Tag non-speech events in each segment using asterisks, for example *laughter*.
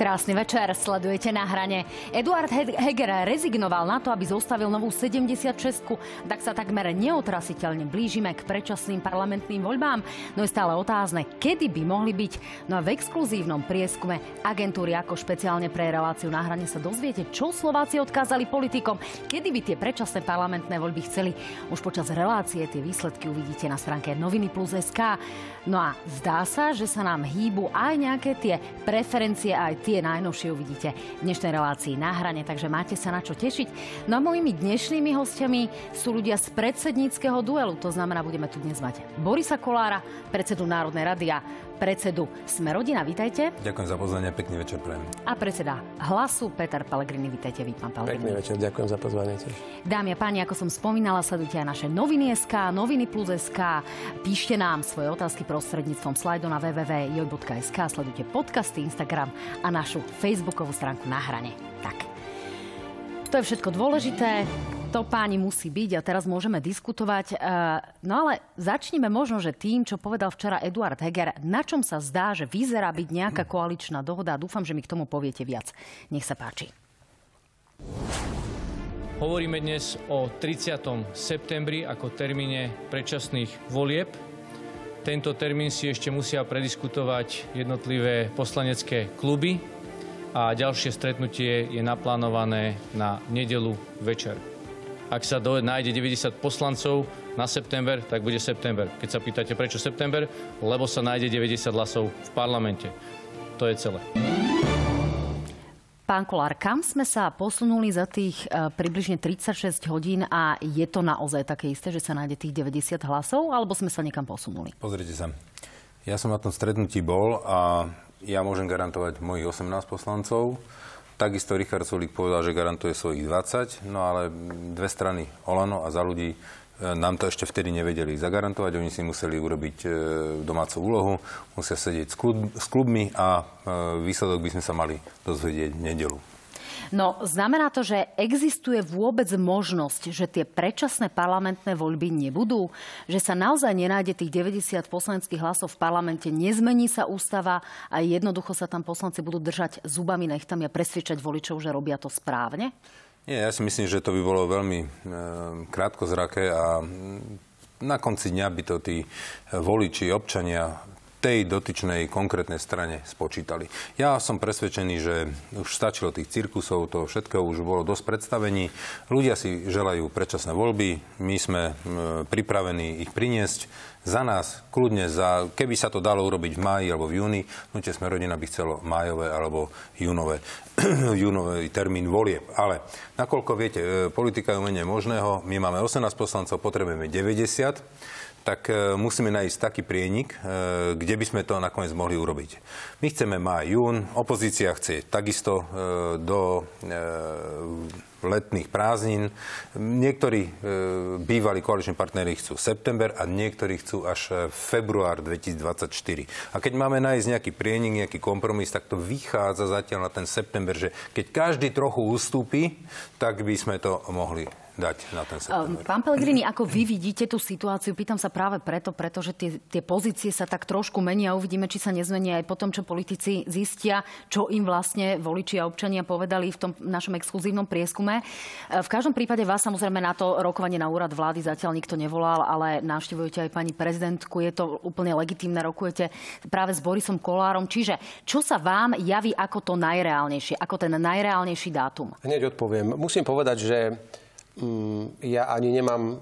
Krásny večer, sledujete na hrane. Eduard Heger rezignoval na to, aby zostavil novú 76 tak sa takmer neotrasiteľne blížime k predčasným parlamentným voľbám. No je stále otázne, kedy by mohli byť. No a v exkluzívnom prieskume agentúry ako špeciálne pre reláciu na hrane sa dozviete, čo Slováci odkázali politikom, kedy by tie predčasné parlamentné voľby chceli. Už počas relácie tie výsledky uvidíte na stránke noviny plus SK. No a zdá sa, že sa nám hýbu aj nejaké tie preferencie, aj tie najnovšie uvidíte v dnešnej relácii na hrane, takže máte sa na čo tešiť. No a mojimi dnešnými hostiami sú ľudia z predsedníckého duelu, to znamená, budeme tu dnes mať Borisa Kolára, predsedu Národnej rady a predsedu Sme rodina. Vítajte. Ďakujem za pozvanie, pekný večer prajem. A predseda Hlasu Peter Pellegrini. Vítajte, vy, pán Pellegrini. Pekný večer, ďakujem za pozvanie tiež. Dámy a páni, ako som spomínala, sledujte aj naše noviny SK, noviny plus SK. Píšte nám svoje otázky prostredníctvom slajdu na www.joj.sk. Sledujte podcasty, Instagram a našu facebookovú stránku na hrane. Tak. To je všetko dôležité to páni musí byť a teraz môžeme diskutovať. E, no ale začneme možno, že tým, čo povedal včera Eduard Heger, na čom sa zdá, že vyzerá byť nejaká koaličná dohoda. Dúfam, že mi k tomu poviete viac. Nech sa páči. Hovoríme dnes o 30. septembri ako termíne predčasných volieb. Tento termín si ešte musia prediskutovať jednotlivé poslanecké kluby a ďalšie stretnutie je naplánované na nedelu večer. Ak sa do, nájde 90 poslancov na september, tak bude september. Keď sa pýtate, prečo september, lebo sa nájde 90 hlasov v parlamente. To je celé. Pán Kolár, kam sme sa posunuli za tých uh, približne 36 hodín a je to naozaj také isté, že sa nájde tých 90 hlasov, alebo sme sa niekam posunuli? Pozrite sa. Ja som na tom stretnutí bol a ja môžem garantovať mojich 18 poslancov. Takisto Richard Sulík povedal, že garantuje svojich 20, no ale dve strany Olano a za ľudí e, nám to ešte vtedy nevedeli zagarantovať. Oni si museli urobiť e, domácu úlohu, musia sedieť s klubmi a e, výsledok by sme sa mali dozvedieť v nedelu. No, znamená to, že existuje vôbec možnosť, že tie predčasné parlamentné voľby nebudú? Že sa naozaj nenájde tých 90 poslaneckých hlasov v parlamente, nezmení sa ústava a jednoducho sa tam poslanci budú držať zubami nechtami a presvedčať voličov, že robia to správne? Nie, ja si myslím, že to by bolo veľmi e, krátkozraké a na konci dňa by to tí voliči, občania tej dotyčnej konkrétnej strane spočítali. Ja som presvedčený, že už stačilo tých cirkusov, to všetko už bolo dosť predstavení. Ľudia si želajú predčasné voľby, my sme pripravení ich priniesť za nás, kľudne, za, keby sa to dalo urobiť v máji alebo v júni, no sme rodina by chcelo májové alebo júnové, *clears throat* júnový termín volieb. Ale nakoľko viete, e, politika je umenie možného, my máme 18 poslancov, potrebujeme 90 tak e, musíme nájsť taký prienik, e, kde by sme to nakoniec mohli urobiť. My chceme maj, jún, opozícia chce takisto do letných prázdnin. Niektorí bývalí koaliční partnery chcú september a niektorí chcú až február 2024. A keď máme nájsť nejaký prienik, nejaký kompromis, tak to vychádza zatiaľ na ten september, že keď každý trochu ustúpi, tak by sme to mohli dať na ten september. Pán Pellegrini, ako vy vidíte tú situáciu? Pýtam sa práve preto, pretože tie, tie pozície sa tak trošku menia a uvidíme, či sa nezmenia aj po tom, čo politici zistia, čo im vlastne voliči a občania povedali v tom našom exkluzívnom prieskume. V každom prípade vás samozrejme na to rokovanie na úrad vlády zatiaľ nikto nevolal, ale navštevujete aj pani prezidentku. Je to úplne legitímne, rokujete práve s Borisom Kolárom. Čiže čo sa vám javí ako to najreálnejšie, ako ten najreálnejší dátum? Hneď odpoviem. Musím povedať, že Mm, ja ani nemám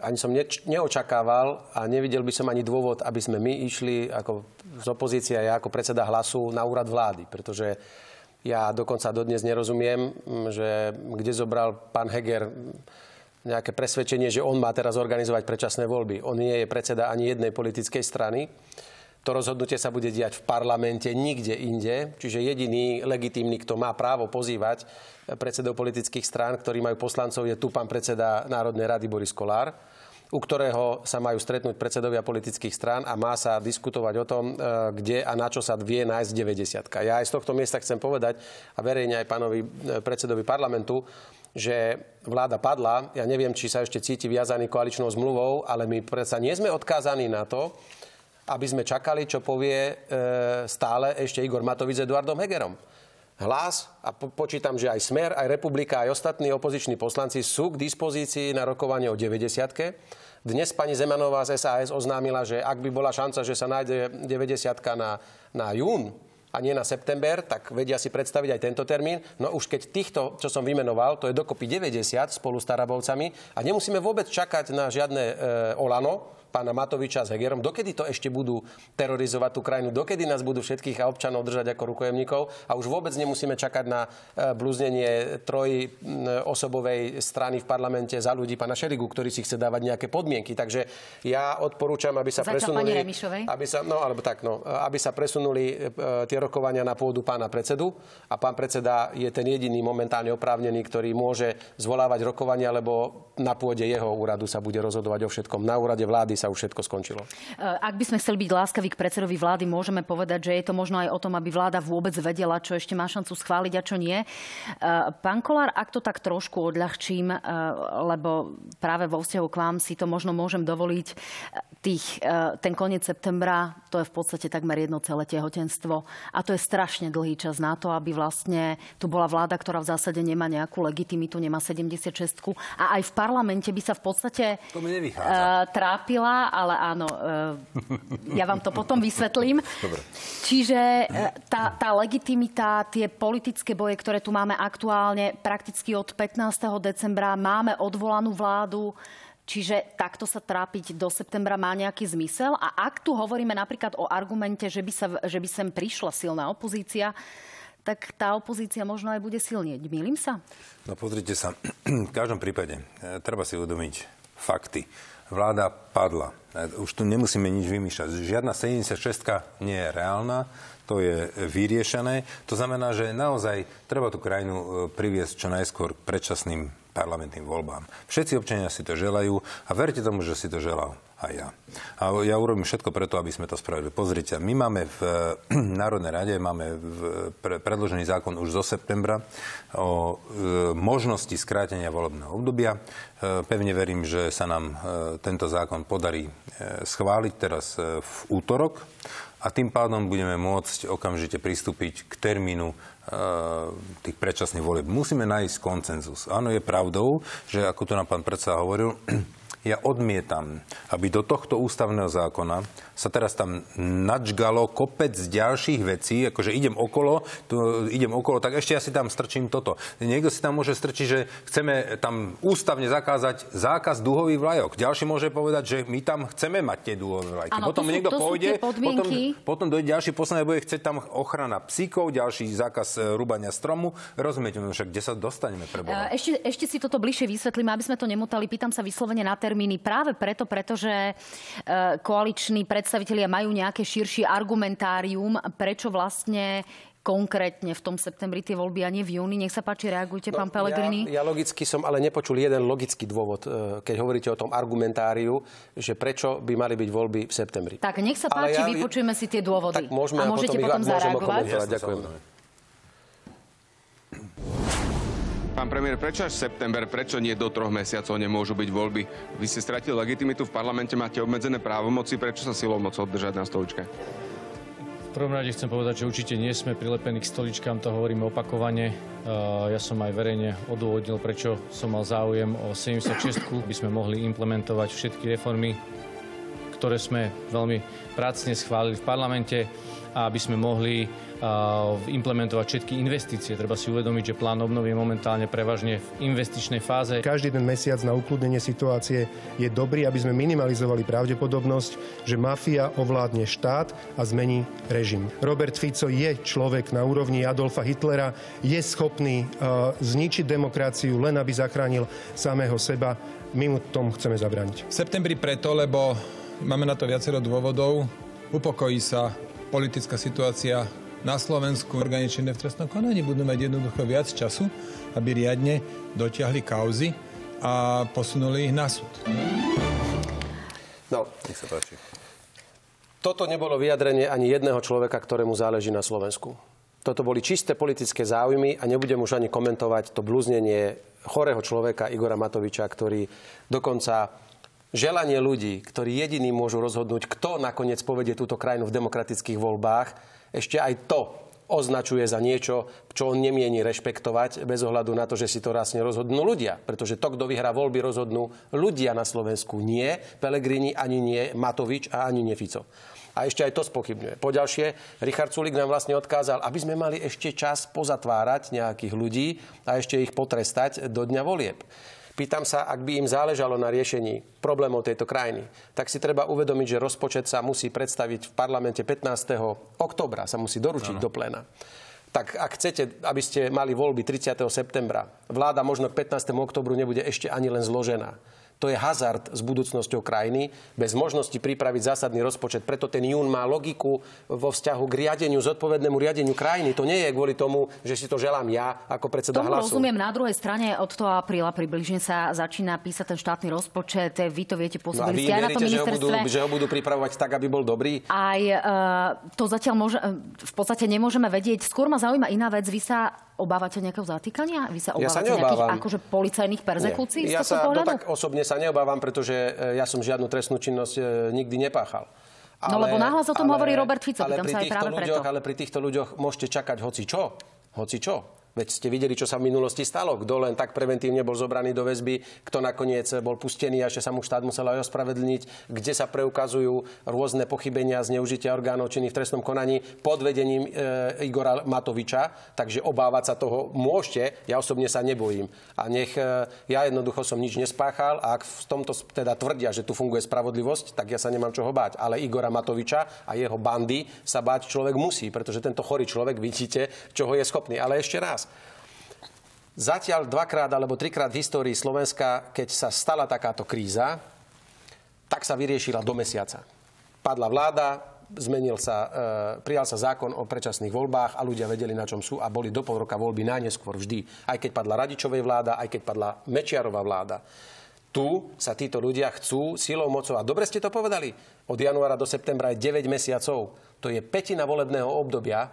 ani som neč- neočakával a nevidel by som ani dôvod, aby sme my išli ako z opozície a ja ako predseda hlasu na úrad vlády, pretože ja dokonca dodnes nerozumiem, mm, že kde zobral pán Heger nejaké presvedčenie, že on má teraz organizovať predčasné voľby. On nie je predseda ani jednej politickej strany. To rozhodnutie sa bude diať v parlamente, nikde inde. Čiže jediný legitímny, kto má právo pozývať predsedov politických strán, ktorí majú poslancov, je tu pán predseda Národnej rady Boris Kolár u ktorého sa majú stretnúť predsedovia politických strán a má sa diskutovať o tom, e, kde a na čo sa vie nájsť 90. Ja aj z tohto miesta chcem povedať a verejne aj pánovi e, predsedovi parlamentu, že vláda padla. Ja neviem, či sa ešte cíti viazaný koaličnou zmluvou, ale my predsa nie sme odkázaní na to, aby sme čakali, čo povie e, stále ešte Igor Matovič s Eduardom Hegerom. Hlas a po- počítam, že aj Smer, aj Republika, aj ostatní opoziční poslanci sú k dispozícii na rokovanie o 90 dnes pani Zemanová z SAS oznámila, že ak by bola šanca, že sa nájde 90 na, na jún, a nie na september, tak vedia si predstaviť aj tento termín. No už keď týchto, čo som vymenoval, to je dokopy 90 spolu s Tarabovcami a nemusíme vôbec čakať na žiadne e, Olano, pána Matoviča s Hegerom, dokedy to ešte budú terorizovať tú krajinu, dokedy nás budú všetkých a občanov držať ako rukojemníkov? A už vôbec nemusíme čakať na e, blúznenie trojosobovej strany v parlamente za ľudí pána Šerigu, ktorý si chce dávať nejaké podmienky. Takže ja odporúčam, aby sa Začal presunuli... Aby sa, no, alebo tak, no, aby sa presunuli e, tie rokovania na pôdu pána predsedu. A pán predseda je ten jediný momentálne oprávnený, ktorý môže zvolávať rokovania, lebo na pôde jeho úradu sa bude rozhodovať o všetkom. Na úrade vlády sa už všetko skončilo. E, Ak by sme chceli byť láskaví k predsedovi vlády, môžeme povedať, že je to možno aj o tom, aby vláda vôbec vedela, čo ešte má šancu schváliť a čo nie. E, Pán Kolár, ak to tak trošku odľahčím, e, lebo práve vo vzťahu k vám si to možno môžem dovoliť, tých, ten koniec septembra, to je v podstate takmer jedno celé tehotenstvo. A to je strašne dlhý čas na to, aby vlastne tu bola vláda, ktorá v zásade nemá nejakú legitimitu, nemá 76 a aj v parlamente by sa v podstate To mi trápila, ale áno, eh, ja vám to potom vysvetlím. Dobre. Čiže eh, tá, tá legitimita, tie politické boje, ktoré tu máme aktuálne, prakticky od 15. decembra máme odvolanú vládu, Čiže takto sa trápiť do septembra má nejaký zmysel. A ak tu hovoríme napríklad o argumente, že by, sa, že by sem prišla silná opozícia, tak tá opozícia možno aj bude silnieť. Mýlim sa? No pozrite sa, *clears throat* v každom prípade e, treba si uvedomiť fakty. Vláda padla. Už tu nemusíme nič vymýšľať. Žiadna 76 nie je reálna, to je vyriešené. To znamená, že naozaj treba tú krajinu e, priviesť čo najskôr k predčasným parlamentným voľbám. Všetci občania si to želajú a verte tomu, že si to želal aj ja. A ja urobím všetko preto, aby sme to spravili. Pozrite, my máme *clears throat* v Národnej rade máme v, pre, predložený zákon už zo septembra o e, možnosti skrátenia volebného obdobia. E, pevne verím, že sa nám e, tento zákon podarí e, schváliť teraz e, v útorok a tým pádom budeme môcť okamžite pristúpiť k termínu e, tých predčasných volieb. Musíme nájsť koncenzus. Áno, je pravdou, že ako tu nám pán predseda hovoril, *clears throat* ja odmietam, aby do tohto ústavného zákona sa teraz tam načgalo kopec ďalších vecí, akože idem okolo, tu, idem okolo, tak ešte ja si tam strčím toto. Niekto si tam môže strčiť, že chceme tam ústavne zakázať zákaz duhových vlajok. Ďalší môže povedať, že my tam chceme mať tie duhové vlajky. Áno, potom to sú- niekto to pôjde, potom, potom dojde ďalší poslanec, bude chcieť tam ochrana psíkov, ďalší zákaz e, rúbania stromu. Rozumiete, no však kde sa dostaneme pre Boha? E, Ešte, ešte si toto bližšie vysvetlím, aby sme to nemotali. Pýtam sa vyslovene na termíny práve preto, pretože e, koaliční predstavitelia majú nejaké širšie argumentárium, prečo vlastne konkrétne v tom septembri tie voľby a nie v júni. Nech sa páči, reagujte, pán Pellegrini. No, Ja, ja logicky som ale nepočul jeden logický dôvod, e, keď hovoríte o tom argumentáriu, že prečo by mali byť voľby v septembri. Tak nech sa Ale páči, ja- vypočujeme si tie dôvody. Tak môžeme a a môžete potom potom môžem zareagovať. Jasne, ďakujem. Pán premiér, prečo až september, prečo nie do troch mesiacov nemôžu byť voľby? Vy ste stratili legitimitu v parlamente, máte obmedzené právomoci, prečo sa silou mocou držať na stoličke? V prvom rade chcem povedať, že určite nie sme prilepení k stoličkám, to hovoríme opakovane. Ja som aj verejne odôvodnil, prečo som mal záujem o 76 by sme mohli implementovať všetky reformy, ktoré sme veľmi prácne schválili v parlamente a aby sme mohli implementovať všetky investície. Treba si uvedomiť, že plán obnovy je momentálne prevažne v investičnej fáze. Každý ten mesiac na ukludnenie situácie je dobrý, aby sme minimalizovali pravdepodobnosť, že mafia ovládne štát a zmení režim. Robert Fico je človek na úrovni Adolfa Hitlera, je schopný uh, zničiť demokraciu, len aby zachránil samého seba. My mu tomu chceme zabrániť. V septembri preto, lebo máme na to viacero dôvodov. Upokojí sa politická situácia na Slovensku. Orgány činné v trestnom konaní budú mať jednoducho viac času, aby riadne dotiahli kauzy a posunuli ich na súd. No, Nech sa páči. Toto nebolo vyjadrenie ani jedného človeka, ktorému záleží na Slovensku. Toto boli čisté politické záujmy a nebudem už ani komentovať to blúznenie chorého človeka Igora Matoviča, ktorý dokonca želanie ľudí, ktorí jediní môžu rozhodnúť, kto nakoniec povedie túto krajinu v demokratických voľbách, ešte aj to označuje za niečo, čo on nemieni rešpektovať, bez ohľadu na to, že si to rasne rozhodnú ľudia. Pretože to, kto vyhrá voľby, rozhodnú ľudia na Slovensku. Nie Pelegrini, ani nie Matovič a ani nie Fico. A ešte aj to spochybňuje. Poďalšie, Richard Sulik nám vlastne odkázal, aby sme mali ešte čas pozatvárať nejakých ľudí a ešte ich potrestať do dňa volieb. Pýtam sa, ak by im záležalo na riešení problémov tejto krajiny, tak si treba uvedomiť, že rozpočet sa musí predstaviť v parlamente 15. oktobra, sa musí doručiť ano. do pléna. Tak ak chcete, aby ste mali voľby 30. septembra, vláda možno k 15. oktobru nebude ešte ani len zložená to je hazard s budúcnosťou krajiny, bez možnosti pripraviť zásadný rozpočet. Preto ten jún má logiku vo vzťahu k riadeniu, zodpovednému riadeniu krajiny. To nie je kvôli tomu, že si to želám ja ako predseda Tomu hlasu. rozumiem. Na druhej strane od toho apríla približne sa začína písať ten štátny rozpočet. Vy to viete, pôsobili no ste aj na tom ministerstve. Že ho, budú, že ho budú pripravovať tak, aby bol dobrý? Aj uh, to zatiaľ môže, v podstate nemôžeme vedieť. Skôr ma zaujíma iná vec. Vy sa obávate nejakého zatýkania? Vy sa obávate ja sa nejakých akože policajných perzekúcií? Ja sa no, tak osobne sa neobávam, pretože e, ja som žiadnu trestnú činnosť e, nikdy nepáchal. Ale, no lebo náhlas o tom ale, hovorí Robert Fico, ale pri sa aj práve ľuďoch, preto. Ale pri týchto ľuďoch môžete čakať hoci čo. Hoci čo. Veď ste videli, čo sa v minulosti stalo. Kto len tak preventívne bol zobraný do väzby, kto nakoniec bol pustený a ešte sa mu štát musel aj ospravedlniť, kde sa preukazujú rôzne pochybenia, zneužitia orgánov činných v trestnom konaní pod vedením e, Igora Matoviča. Takže obávať sa toho môžete, ja osobne sa nebojím. A nech e, ja jednoducho som nič nespáchal a ak v tomto teda tvrdia, že tu funguje spravodlivosť, tak ja sa nemám čoho báť. Ale Igora Matoviča a jeho bandy sa báť človek musí, pretože tento chorý človek vidíte, čoho je schopný. Ale ešte raz, Zatiaľ dvakrát alebo trikrát v histórii Slovenska, keď sa stala takáto kríza, tak sa vyriešila do mesiaca. Padla vláda, zmenil sa, e, prijal sa zákon o predčasných voľbách a ľudia vedeli, na čom sú a boli do pol roka voľby najneskôr vždy. Aj keď padla Radičovej vláda, aj keď padla Mečiarová vláda. Tu sa títo ľudia chcú silou, mocou. A dobre ste to povedali. Od januára do septembra je 9 mesiacov. To je petina volebného obdobia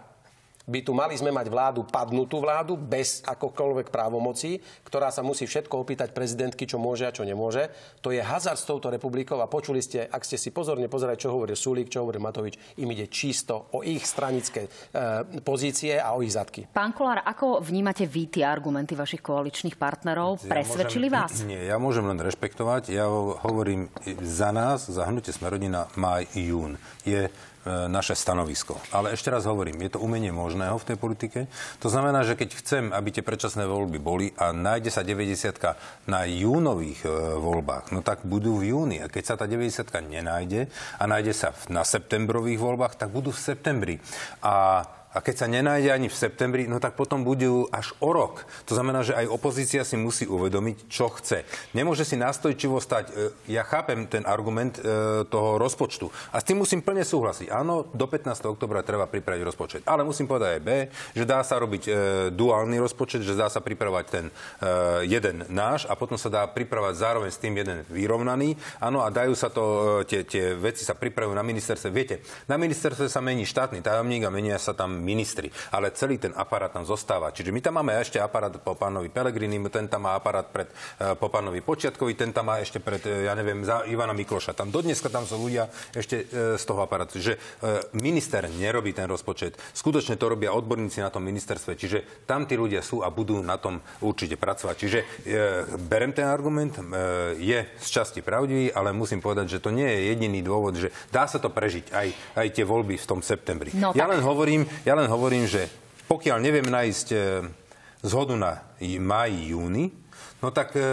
by tu mali sme mať vládu, padnutú vládu, bez akokoľvek právomocí, ktorá sa musí všetko opýtať prezidentky, čo môže a čo nemôže. To je hazard s touto republikou a počuli ste, ak ste si pozorne pozerali, čo hovorí Sulík, čo hovorí Matovič, im ide čisto o ich stranické e, pozície a o ich zadky. Pán Kolár, ako vnímate vy tie argumenty vašich koaličných partnerov? Presvedčili ja môžem, vás? Nie, ja môžem len rešpektovať. Ja hovorím za nás, za hnutie Smerodina, maj, jún. Je naše stanovisko. Ale ešte raz hovorím, je to umenie možného v tej politike. To znamená, že keď chcem, aby tie predčasné voľby boli a nájde sa 90 na júnových e, voľbách, no tak budú v júni. A keď sa tá 90 nenájde a nájde sa na septembrových voľbách, tak budú v septembri. A a keď sa nenájde ani v septembri, no tak potom budú až o rok. To znamená, že aj opozícia si musí uvedomiť, čo chce. Nemôže si nastojčivo stať. E, ja chápem ten argument e, toho rozpočtu. A s tým musím plne súhlasiť. Áno, do 15. oktobra treba pripraviť rozpočet. Ale musím povedať aj B, že dá sa robiť e, duálny rozpočet, že dá sa pripravať ten jeden náš a potom sa dá pripravať zároveň s tým jeden vyrovnaný. Áno, a dajú sa to, tie, tie veci sa pripravujú na ministerstve. Viete, na ministerstve sa mení štátny tajomník a menia sa tam ministri. Ale celý ten aparát tam zostáva. Čiže my tam máme ešte aparát po pánovi Pelegrini, ten tam má aparát pred, e, po pánovi Počiatkovi, ten tam má ešte pred, e, ja neviem, za Ivana Mikloša. Tam dodneska tam sú ľudia ešte e, z toho aparátu. Čiže minister nerobí ten rozpočet. Skutočne to robia odborníci na tom ministerstve. Čiže tam tí ľudia sú a budú na tom určite pracovať. Čiže berem ten argument, je z časti pravdivý, ale musím povedať, že to nie je jediný dôvod, že dá sa to prežiť aj, aj tie voľby v tom septembri. No, ja len hovorím, ja len hovorím, že pokiaľ neviem nájsť e, zhodu na maj, júni, no tak e,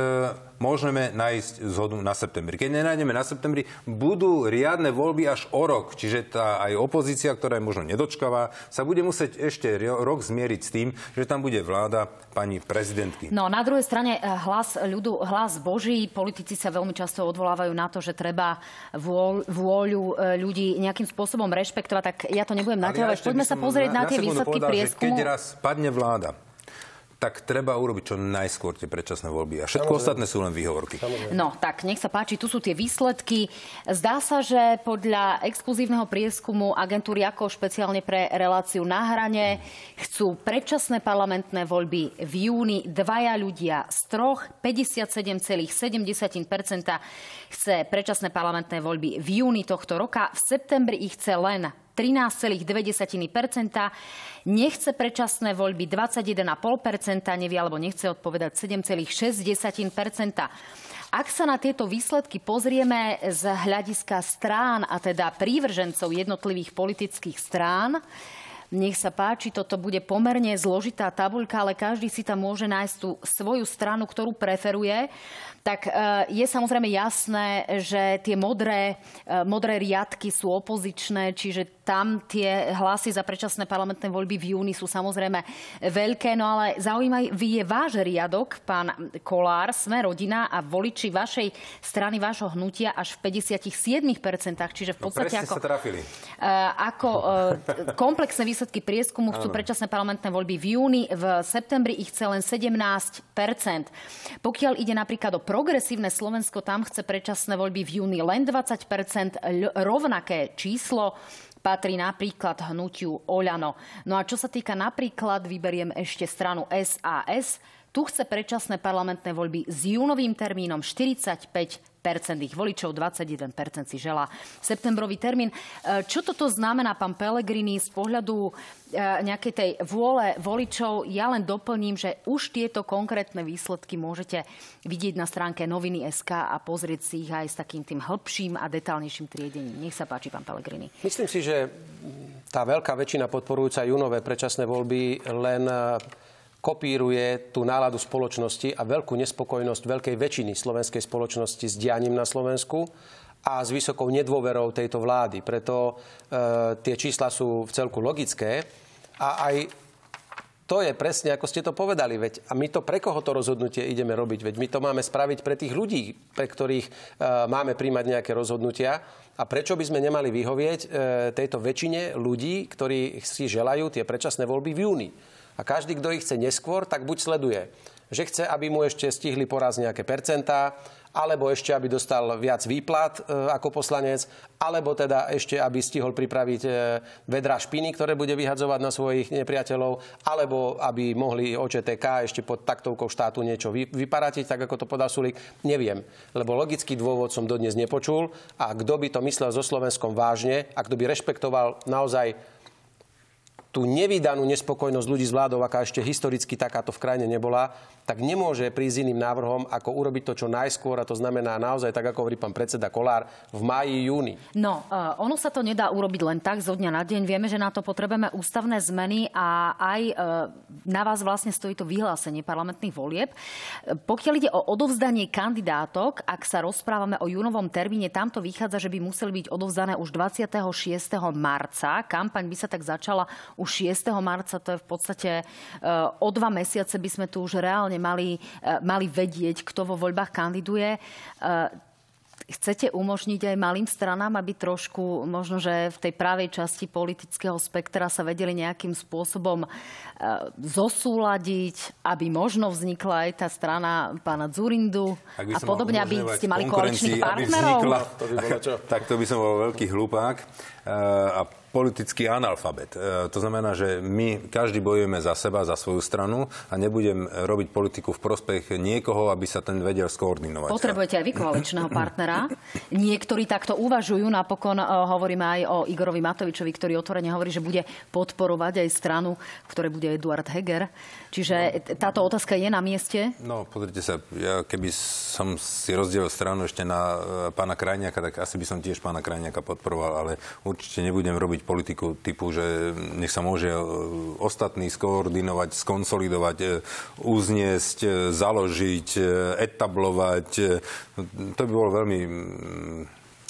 môžeme nájsť zhodu na septembri. Keď nenájdeme na septembri, budú riadne voľby až o rok. Čiže tá aj opozícia, ktorá je možno nedočkavá, sa bude musieť ešte rok zmieriť s tým, že tam bude vláda pani prezidentky. No na druhej strane eh, hlas ľudu, hlas Boží, politici sa veľmi často odvolávajú na to, že treba vôľ, vôľu eh, ľudí nejakým spôsobom rešpektovať. Tak ja to nebudem naťahovať. Ja Poďme sa pozrieť na, na tie výsledky prieskumu. Keď raz padne vláda, tak treba urobiť čo najskôr tie predčasné voľby. A všetko Samozrejme. ostatné sú len výhovorky. Samozrejme. No, tak nech sa páči, tu sú tie výsledky. Zdá sa, že podľa exkluzívneho prieskumu agentúry ako špeciálne pre reláciu na hrane chcú predčasné parlamentné voľby v júni dvaja ľudia z troch, 57,7% chce predčasné parlamentné voľby v júni tohto roka. V septembri ich chce len 13,2%, nechce predčasné voľby 21,5%, nevie alebo nechce odpovedať 7,6%. Ak sa na tieto výsledky pozrieme z hľadiska strán, a teda prívržencov jednotlivých politických strán, nech sa páči, toto bude pomerne zložitá tabuľka, ale každý si tam môže nájsť tú svoju stranu, ktorú preferuje tak e, je samozrejme jasné, že tie modré, e, modré riadky sú opozičné, čiže tam tie hlasy za predčasné parlamentné voľby v júni sú samozrejme veľké, no ale zaujímavý je váš riadok, pán Kolár, sme rodina a voliči vašej strany, vášho hnutia až v 57%, čiže v no, podstate no, ako. E, ako komplexné výsledky prieskumu chcú predčasné parlamentné voľby v júni, v septembri ich chce len 17%. Pokiaľ ide napríklad o progresívne Slovensko tam chce predčasné voľby v júni len 20% rovnaké číslo patrí napríklad hnutiu Oľano. No a čo sa týka napríklad, vyberiem ešte stranu SAS, tu chce predčasné parlamentné voľby s júnovým termínom 45 ich voličov, 21% si želá septembrový termín. E, čo toto znamená, pán Pellegrini, z pohľadu e, nejakej tej vôle voličov? Ja len doplním, že už tieto konkrétne výsledky môžete vidieť na stránke noviny SK a pozrieť si ich aj s takým tým hĺbším a detálnejším triedením. Nech sa páči, pán Pellegrini. Myslím si, že tá veľká väčšina podporujúca junové predčasné voľby len kopíruje tú náladu spoločnosti a veľkú nespokojnosť veľkej väčšiny slovenskej spoločnosti s dianím na Slovensku a s vysokou nedôverou tejto vlády. Preto e, tie čísla sú v celku logické a aj to je presne, ako ste to povedali. Veď, a my to pre koho to rozhodnutie ideme robiť? Veď my to máme spraviť pre tých ľudí, pre ktorých e, máme príjmať nejaké rozhodnutia. A prečo by sme nemali vyhovieť e, tejto väčšine ľudí, ktorí si želajú tie predčasné voľby v júni? A každý, kto ich chce neskôr, tak buď sleduje, že chce, aby mu ešte stihli poraz nejaké percentá, alebo ešte, aby dostal viac výplat e, ako poslanec, alebo teda ešte, aby stihol pripraviť e, vedra špiny, ktoré bude vyhadzovať na svojich nepriateľov, alebo aby mohli OČTK ešte pod taktovkou štátu niečo vy, vyparatiť, tak ako to podal Sulik. Neviem, lebo logický dôvod som dodnes nepočul a kto by to myslel so Slovenskom vážne a kto by rešpektoval naozaj tú nevydanú nespokojnosť ľudí s vládou, aká ešte historicky takáto v krajine nebola, tak nemôže prísť iným návrhom, ako urobiť to čo najskôr, a to znamená naozaj, tak ako hovorí pán predseda Kolár, v máji, júni. No, uh, ono sa to nedá urobiť len tak zo dňa na deň. Vieme, že na to potrebujeme ústavné zmeny a aj uh, na vás vlastne stojí to vyhlásenie parlamentných volieb. Pokiaľ ide o odovzdanie kandidátok, ak sa rozprávame o júnovom termíne, tam to vychádza, že by museli byť odovzdané už 26. marca. Kampaň by sa tak začala už 6. marca, to je v podstate uh, o dva mesiace by sme tu už reálne mali, e, mali vedieť, kto vo voľbách kandiduje. E, chcete umožniť aj malým stranám, aby trošku možno, že v tej pravej časti politického spektra sa vedeli nejakým spôsobom e, zosúľadiť, aby možno vznikla aj tá strana pána Zurindu a podobne, aby ste mali koaličných partnerov? Vznikla, to by bolo čo? *laughs* tak to by som bol veľký hlupák. A politický analfabet. E, to znamená, že my každý bojujeme za seba, za svoju stranu a nebudem robiť politiku v prospech niekoho, aby sa ten vedel skoordinovať. Potrebujete aj vy koaličného partnera. Niektorí takto uvažujú. Napokon uh, hovoríme aj o Igorovi Matovičovi, ktorý otvorene hovorí, že bude podporovať aj stranu, v ktorej bude Eduard Heger. Čiže no. táto otázka je na mieste? No, pozrite sa, ja keby som si rozdielil stranu ešte na uh, pána Krajniaka, tak asi by som tiež pána Krajniaka podporoval, ale určite nebudem robiť politiku typu, že nech sa môže e, ostatní skoordinovať, skonsolidovať, e, uzniesť, e, založiť, etablovať. To by bolo veľmi mm,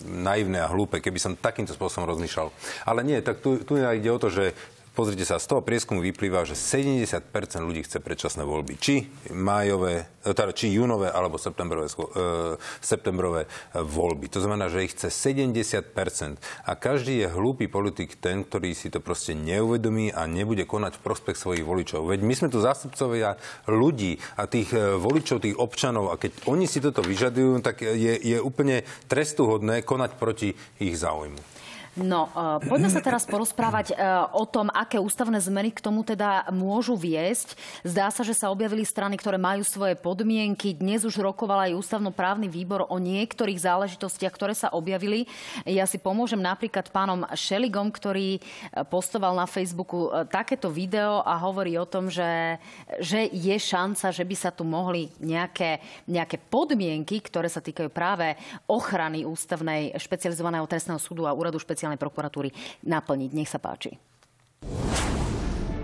naivné a hlúpe, keby som takýmto spôsobom rozmýšľal. Ale nie, tak tu, tu ide o to, že Pozrite sa, z toho prieskumu vyplýva, že 70% ľudí chce predčasné voľby. Či májové, e, teda či júnové alebo septembrové, e, septembrové e, voľby. To znamená, že ich chce 70%. A každý je hlúpy politik ten, ktorý si to proste neuvedomí a nebude konať v prospech svojich voličov. Veď my sme tu zástupcovia ľudí a tých voličov, tých občanov a keď oni si toto vyžadujú, tak je, je úplne trestuhodné konať proti ich záujmu. No, uh, poďme sa teraz porozprávať uh, o tom, aké ústavné zmeny k tomu teda môžu viesť. Zdá sa, že sa objavili strany, ktoré majú svoje podmienky. Dnes už rokoval aj ústavnoprávny výbor o niektorých záležitostiach, ktoré sa objavili. Ja si pomôžem napríklad pánom Šeligom, ktorý postoval na Facebooku takéto video a hovorí o tom, že, že je šanca, že by sa tu mohli nejaké, nejaké podmienky, ktoré sa týkajú práve ochrany ústavnej špecializovaného trestného súdu a úradu špecializovaného špeciálnej prokuratúry naplniť. Nech sa páči.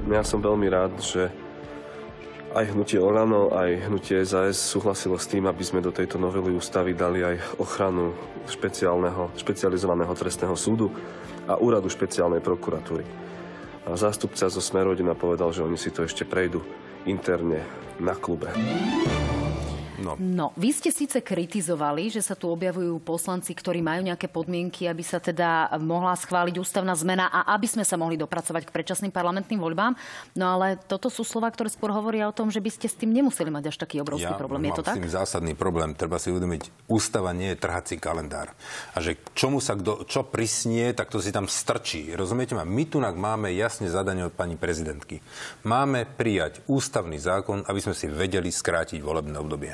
Ja som veľmi rád, že aj hnutie Olano, aj hnutie SAS súhlasilo s tým, aby sme do tejto novely ústavy dali aj ochranu špeciálneho, špecializovaného trestného súdu a úradu špeciálnej prokuratúry. A zástupca zo Smerodina povedal, že oni si to ešte prejdú interne na klube. No. no, vy ste síce kritizovali, že sa tu objavujú poslanci, ktorí majú nejaké podmienky, aby sa teda mohla schváliť ústavná zmena a aby sme sa mohli dopracovať k predčasným parlamentným voľbám. No ale toto sú slova, ktoré skôr hovoria o tom, že by ste s tým nemuseli mať až taký obrovský ja problém. Je to tak? s tým zásadný problém. Treba si uvedomiť, ústava nie je trhací kalendár. A že čomu sa kdo, čo prisnie, tak to si tam strčí. Rozumiete ma? My tu máme jasne zadanie od pani prezidentky. Máme prijať ústavný zákon, aby sme si vedeli skrátiť volebné obdobie.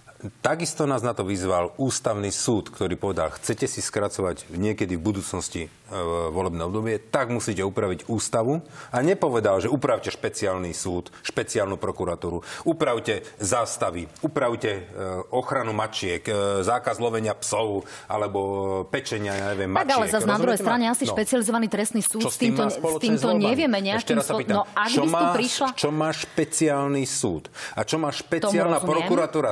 Takisto nás na to vyzval ústavný súd, ktorý povedal, chcete si skracovať niekedy v budúcnosti E, volebné obdobie, tak musíte upraviť ústavu a nepovedal, že upravte špeciálny súd, špeciálnu prokuratúru, upravte zástavy, upravte e, ochranu mačiek, e, zákaz lovenia psov alebo pečenia, ja neviem, mačiek. Tak ale zase na druhej strane asi no. špecializovaný trestný súd s týmto, s týmto nevieme nejakým spôsobom. No, ak čo, má, prišla... čo má špeciálny súd a čo má špeciálna prokuratúra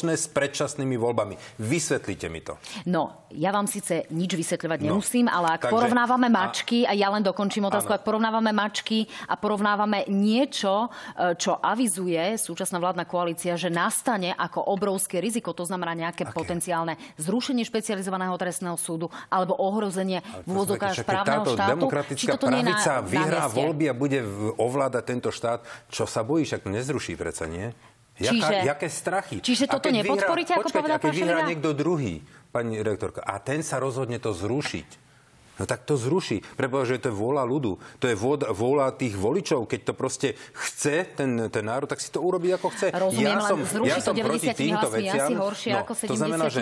spoločné s predčasnými voľbami? Vysvetlite mi to. No, ja vám síce nič vysvetľovať no. nemusím, ale ak Takže, porovnávame mačky, a ja len dokončím otázku, ak porovnávame mačky a porovnávame niečo, e, čo avizuje súčasná vládna koalícia, že nastane ako obrovské riziko, to znamená nejaké okay. potenciálne zrušenie špecializovaného trestného súdu alebo ohrozenie v úvodzovkách správneho táto štátu. demokratická pravica na, vyhrá na voľby a bude ovládať tento štát. Čo sa bojíš, ak to nezruší predsa, nie? Jaká, čiže, jaké strachy? Čiže toto nepodporíte, vyhrá, ako povedal pán vyhrá niekto druhý, pani rektorka, a ten sa rozhodne to zrušiť No tak to zruší. Preboha, že to je vôľa ľudu. To je vôľa tých voličov. Keď to proste chce ten, ten národ, tak si to urobí ako chce. Rozumiem, ja som, ja som proti týmto veciam. asi horšie no, ako 76 to znamená, že,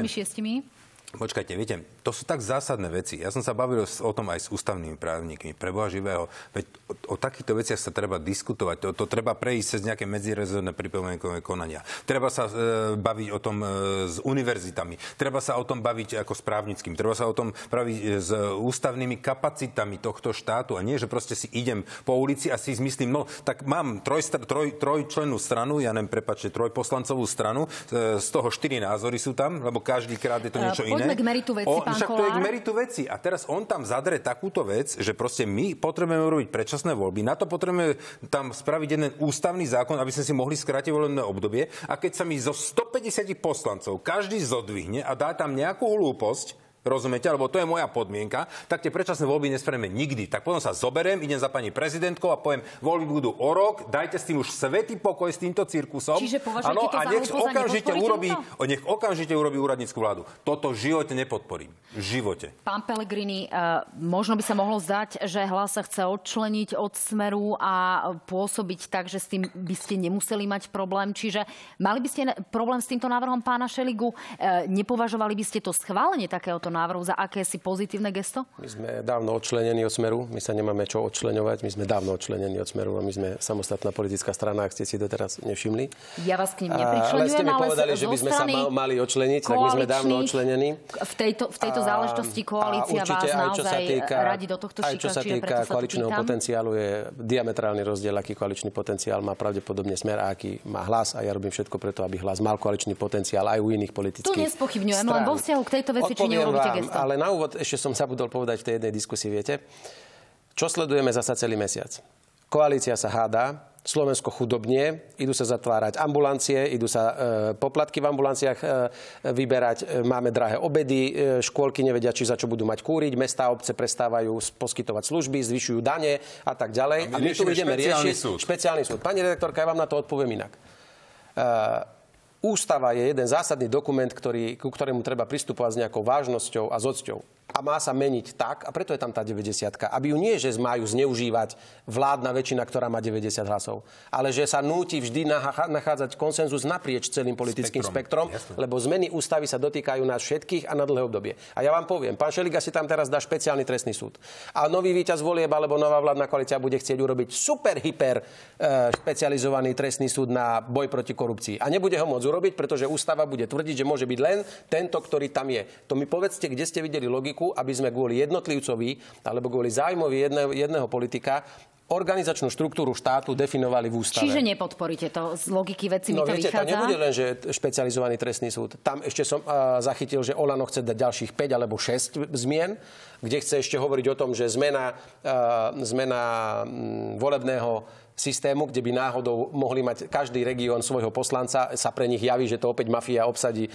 Počkajte, viete, to sú tak zásadné veci. Ja som sa bavil o tom aj s ústavnými právnikmi. Preboha živého. Veď o, o takýchto veciach sa treba diskutovať. To, to treba prejsť cez nejaké medzirezortné pripomienkové konania. Treba sa e, baviť o tom e, s univerzitami. Treba sa o tom baviť ako s právnickým. Treba sa o tom baviť e, s ústavnými kapacitami tohto štátu. A nie, že proste si idem po ulici a si myslím, no tak mám troj, troj, trojčlennú stranu, ja neviem, prepačte, trojposlancovú stranu, e, z toho štyri názory sú tam, lebo každý krát je to niečo iné Poďme k meritu veci, o, pán však Kolár. to je k meritu veci. A teraz on tam zadre takúto vec, že proste my potrebujeme urobiť predčasné voľby. Na to potrebujeme tam spraviť jeden ústavný zákon, aby sme si mohli skrátiť volebné obdobie. A keď sa mi zo 150 poslancov každý zodvihne a dá tam nejakú hlúposť, rozumiete, alebo to je moja podmienka, tak tie predčasné voľby nespravíme nikdy. Tak potom sa zoberiem, idem za pani prezidentkou a poviem, voľby budú o rok, dajte s tým už svetý pokoj s týmto cirkusom. Čiže ano, a nech okamžite urobí, to? nech okamžite urobí úradnícku vládu. Toto v živote nepodporím. V živote. Pán Pellegrini, uh, možno by sa mohlo zdať, že hlas sa chce odčleniť od smeru a pôsobiť tak, že s tým by ste nemuseli mať problém. Čiže mali by ste problém s týmto návrhom pána Šeligu? Uh, nepovažovali by ste to schválenie takéhoto návrhu za akési pozitívne gesto? My sme dávno odčlenení od Smeru, my sa nemáme čo odčleňovať, my sme dávno odčlenení od Smeru a my sme samostatná politická strana, ak ste si doteraz nevšimli. Ja vás k ním nepričlenujem, ale ste mi povedali, že by sme sa mali odčleniť, tak my sme dávno odčlenení. V tejto, v tejto záležitosti koalícia vás naozaj týka, radi do tohto šika, aj čo sa týka koaličného potenciálu, je diametrálny rozdiel, aký koaličný potenciál má pravdepodobne Smer a aký má hlas a ja robím všetko preto, aby hlas mal koaličný potenciál aj u iných politických Tu nespochybňujem, len vo vzťahu k tejto veci, či gesto. Ale na úvod ešte som zabudol povedať v tej jednej diskusii, viete, čo sledujeme zasa celý mesiac? Koalícia sa hádá, Slovensko chudobnie, idú sa zatvárať ambulancie, idú sa e, poplatky v ambulanciách e, vyberať, e, máme drahé obedy, e, škôlky nevedia, či za čo budú mať kúriť, mestá a obce prestávajú poskytovať služby, zvyšujú dane a tak ďalej. A my, a my tu ideme riešiť súd. špeciálny súd. Pani redaktorka, ja vám na to odpoviem inak. E, Ústava je jeden zásadný dokument, ktorý, ku ktorému treba pristupovať s nejakou vážnosťou a s odsťou. A má sa meniť tak, a preto je tam tá 90 aby ju nie, že majú zneužívať vládna väčšina, ktorá má 90 hlasov, ale že sa núti vždy nachádzať konsenzus naprieč celým politickým spektrom, spektrom lebo zmeny ústavy sa dotýkajú nás všetkých a na dlhé obdobie. A ja vám poviem, pán Šeliga si tam teraz dá špeciálny trestný súd. A nový víťaz volieb alebo nová vládna koalícia bude chcieť urobiť super hyper e, špecializovaný trestný súd na boj proti korupcii. A nebude ho môcť urobiť, pretože ústava bude tvrdiť, že môže byť len tento, ktorý tam je. To mi povedzte, kde ste videli logiku, aby sme kvôli jednotlivcovi alebo kvôli zájmovi jedného, jedného politika organizačnú štruktúru štátu definovali v ústave. Čiže nepodporíte to z logiky veci no, mi to viete, vychádza? to nebude len, že špecializovaný trestný súd. Tam ešte som uh, zachytil, že Olano chce dať ďalších 5 alebo 6 zmien, kde chce ešte hovoriť o tom, že zmena, uh, zmena volebného systému, kde by náhodou mohli mať každý región svojho poslanca, sa pre nich javí, že to opäť mafia obsadí e,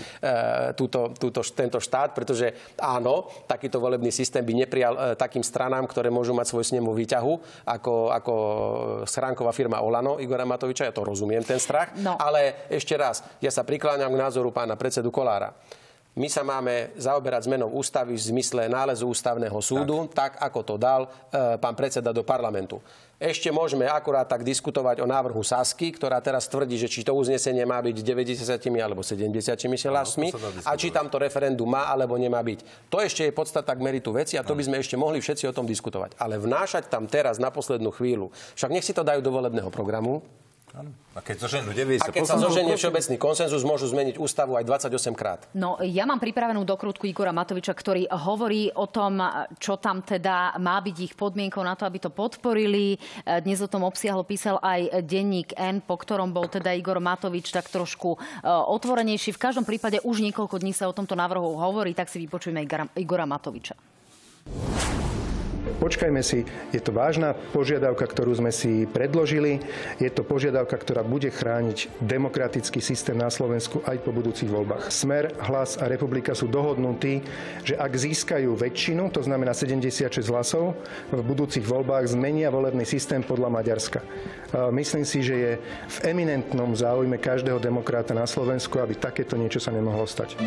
túto, túto, tento štát, pretože áno, takýto volebný systém by neprijal e, takým stranám, ktoré môžu mať svoj snemu výťahu, ako, ako schránková firma Olano Igora Matoviča. Ja to rozumiem, ten strach. No. Ale ešte raz, ja sa prikláňam k názoru pána predsedu Kolára. My sa máme zaoberať zmenou ústavy v zmysle nálezu ústavného súdu, tak, tak ako to dal e, pán predseda do parlamentu. Ešte môžeme akurát tak diskutovať o návrhu Sasky, ktorá teraz tvrdí, že či to uznesenie má byť 90 alebo 70 hlasmi a či tam to referendum má alebo nemá byť. To ešte je podstata k meritu veci a to by sme ešte mohli všetci o tom diskutovať. Ale vnášať tam teraz na poslednú chvíľu, však nech si to dajú do volebného programu, a keď zoženú 90 A keď sa zoženie všeobecný konsenzus, môžu zmeniť ústavu aj 28 krát. No, ja mám pripravenú dokrutku Igora Matoviča, ktorý hovorí o tom, čo tam teda má byť ich podmienkou na to, aby to podporili. Dnes o tom obsiahlo písal aj denník N, po ktorom bol teda Igor Matovič tak trošku e, otvorenejší. V každom prípade už niekoľko dní sa o tomto návrhu hovorí, tak si vypočujeme Igora Matoviča. Počkajme si, je to vážna požiadavka, ktorú sme si predložili. Je to požiadavka, ktorá bude chrániť demokratický systém na Slovensku aj po budúcich voľbách. Smer, Hlas a Republika sú dohodnutí, že ak získajú väčšinu, to znamená 76 hlasov, v budúcich voľbách zmenia volebný systém podľa Maďarska. Myslím si, že je v eminentnom záujme každého demokrata na Slovensku, aby takéto niečo sa nemohlo stať.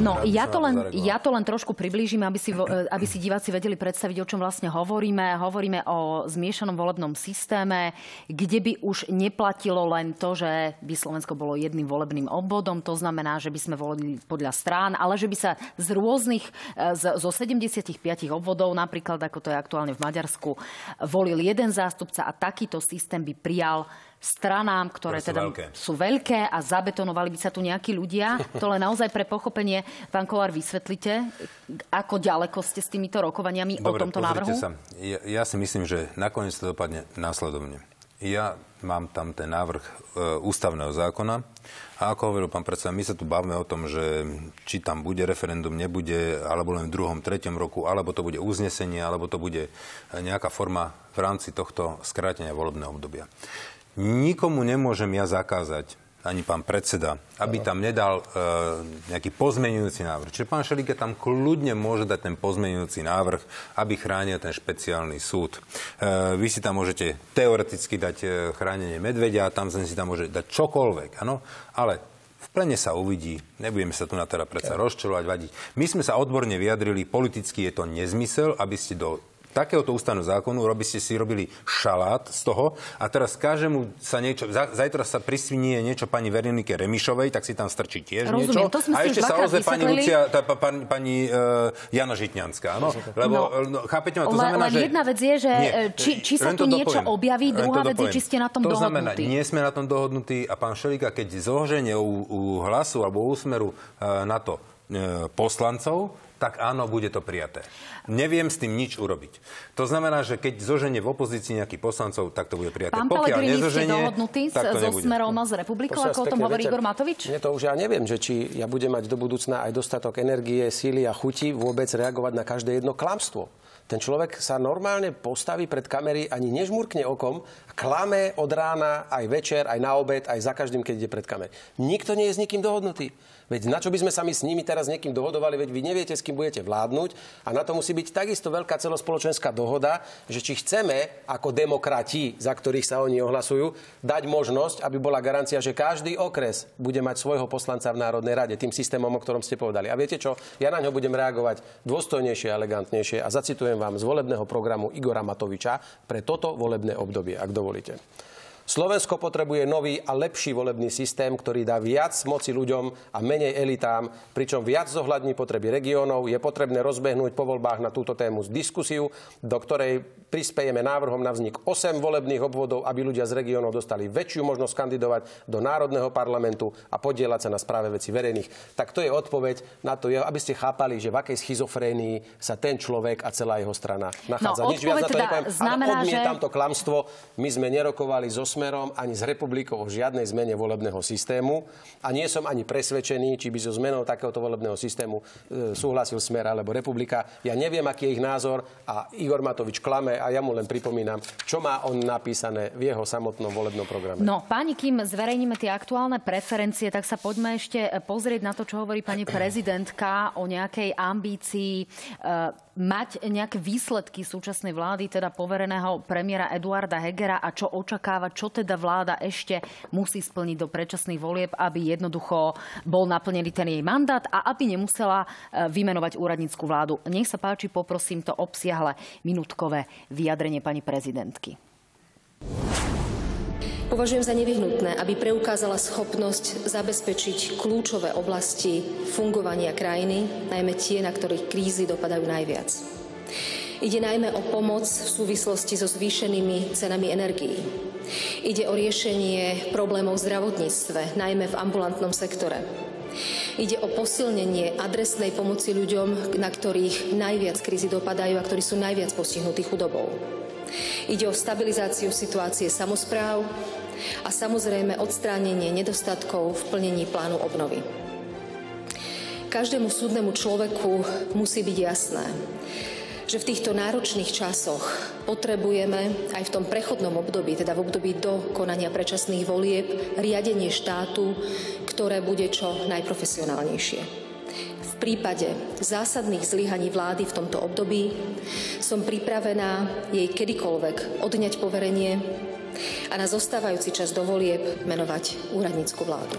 No, ja to len, ja to len trošku priblížim, aby si, aby si diváci vedeli predstaviť, o čom vlastne hovoríme. Hovoríme o zmiešanom volebnom systéme, kde by už neplatilo len to, že by Slovensko bolo jedným volebným obvodom. To znamená, že by sme volili podľa strán, ale že by sa z rôznych, e, z, zo 75 obvodov, napríklad ako to je aktuálne v Maďarsku, volil jeden zástupca a takýto systém by prijal stranám, ktoré, ktoré teda veľké. sú veľké a zabetonovali by sa tu nejakí ľudia. To len naozaj pre pochopenie, pán Kolár, vysvetlite, ako ďaleko ste s týmito rokovaniami Dobre, o tomto návrhu? Sa. Ja, ja si myslím, že nakoniec to dopadne následovne. Ja mám tam ten návrh e, ústavného zákona a ako hovoril pán predseda, my sa tu bavíme o tom, že či tam bude referendum, nebude, alebo len v druhom, treťom roku, alebo to bude uznesenie, alebo to bude nejaká forma v rámci tohto skrátenia volebného obdobia. Nikomu nemôžem ja zakázať, ani pán predseda, aby tam nedal e, nejaký pozmenujúci návrh. Čiže pán Šelike tam kľudne môže dať ten pozmenujúci návrh, aby chránil ten špeciálny súd. E, vy si tam môžete teoreticky dať e, chránenie medvedia, tam si tam môže dať čokoľvek, ano? ale v plene sa uvidí, nebudeme sa tu na teda predsa rozčelovať, vadiť. My sme sa odborne vyjadrili, politicky je to nezmysel, aby ste do takéhoto ústavného zákonu, robí ste si robili šalát z toho a teraz každému sa niečo, zajtra sa prisvinie niečo pani Veronike Remišovej, tak si tam strčí tiež Rozumiem, niečo. To sme a ešte sa ozve pani Lucia, tá, pani, pani uh, Jana Žitňanská. No, lebo, no, no, chápete ma, to znamená, len že... jedna vec je, že nie, či, či sa tu niečo dopoviem, objaví, druhá vec je, či ste na tom to dohodnutí. znamená, nie sme na tom dohodnutí a pán Šelika, keď zloženie u, u hlasu alebo u úsmeru uh, na to uh, poslancov, tak áno, bude to prijaté. Neviem s tým nič urobiť. To znamená, že keď zoženie v opozícii nejakých poslancov, tak to bude prijaté. Pán Pokiaľ nezoženie, ste dohodnutí so Smerom a s republikou, ako o tom hovorí Igor Matovič? Nie, to už ja neviem, že či ja budem mať do budúcna aj dostatok energie, síly a chuti vôbec reagovať na každé jedno klamstvo. Ten človek sa normálne postaví pred kamery, ani nežmurkne okom, klame od rána, aj večer, aj na obed, aj za každým, keď ide pred kamery. Nikto nie je s nikým dohodnutý. Veď na čo by sme sa my s nimi teraz niekým dohodovali, veď vy neviete, s kým budete vládnuť a na to musí byť takisto veľká celospoločenská dohoda, že či chceme ako demokrati, za ktorých sa oni ohlasujú, dať možnosť, aby bola garancia, že každý okres bude mať svojho poslanca v Národnej rade, tým systémom, o ktorom ste povedali. A viete čo? Ja na ňo budem reagovať dôstojnejšie elegantnejšie a zacitujem vám z volebného programu Igora Matoviča pre toto volebné obdobie, ak dovolíte. Slovensko potrebuje nový a lepší volebný systém, ktorý dá viac moci ľuďom a menej elitám, pričom viac zohľadní potreby regiónov. Je potrebné rozbehnúť po voľbách na túto tému diskusiu, do ktorej prispejeme návrhom na vznik 8 volebných obvodov, aby ľudia z regiónov dostali väčšiu možnosť kandidovať do Národného parlamentu a podielať sa na správe veci verejných. Tak to je odpoveď na to, aby ste chápali, že v akej schizofrénii sa ten človek a celá jeho strana nachádza. No, Nič viac na to teda nepoviem, znamená, ale odmietam že... to klamstvo. My sme nerokovali so Smerom ani s Republikou o žiadnej zmene volebného systému a nie som ani presvedčený, či by so zmenou takéhoto volebného systému e, súhlasil Smer alebo Republika. Ja neviem, aký je ich názor a Igor Matovič klame a ja mu len pripomínam, čo má on napísané v jeho samotnom volebnom programe. No, páni, kým zverejníme tie aktuálne preferencie, tak sa poďme ešte pozrieť na to, čo hovorí pani *clears throat* prezidentka o nejakej ambícii e, mať nejaké výsledky súčasnej vlády, teda povereného premiéra Eduarda Hegera a čo očakáva, čo teda vláda ešte musí splniť do predčasných volieb, aby jednoducho bol naplnený ten jej mandát a aby nemusela e, vymenovať úradnícku vládu. Nech sa páči, poprosím to obsiahle minútkové vyjadrenie pani prezidentky. Považujem za nevyhnutné, aby preukázala schopnosť zabezpečiť kľúčové oblasti fungovania krajiny, najmä tie, na ktorých krízy dopadajú najviac. Ide najmä o pomoc v súvislosti so zvýšenými cenami energií. Ide o riešenie problémov v zdravotníctve, najmä v ambulantnom sektore. Ide o posilnenie adresnej pomoci ľuďom, na ktorých najviac krízy dopadajú a ktorí sú najviac postihnutí chudobou. Ide o stabilizáciu situácie samozpráv a samozrejme odstránenie nedostatkov v plnení plánu obnovy. Každému súdnemu človeku musí byť jasné, že v týchto náročných časoch potrebujeme aj v tom prechodnom období, teda v období do konania predčasných volieb, riadenie štátu, ktoré bude čo najprofesionálnejšie. Prípade zásadných zlyhaní vlády v tomto období som pripravená jej kedykoľvek odňať poverenie a na zostávajúci čas do volieb menovať úradnícku vládu.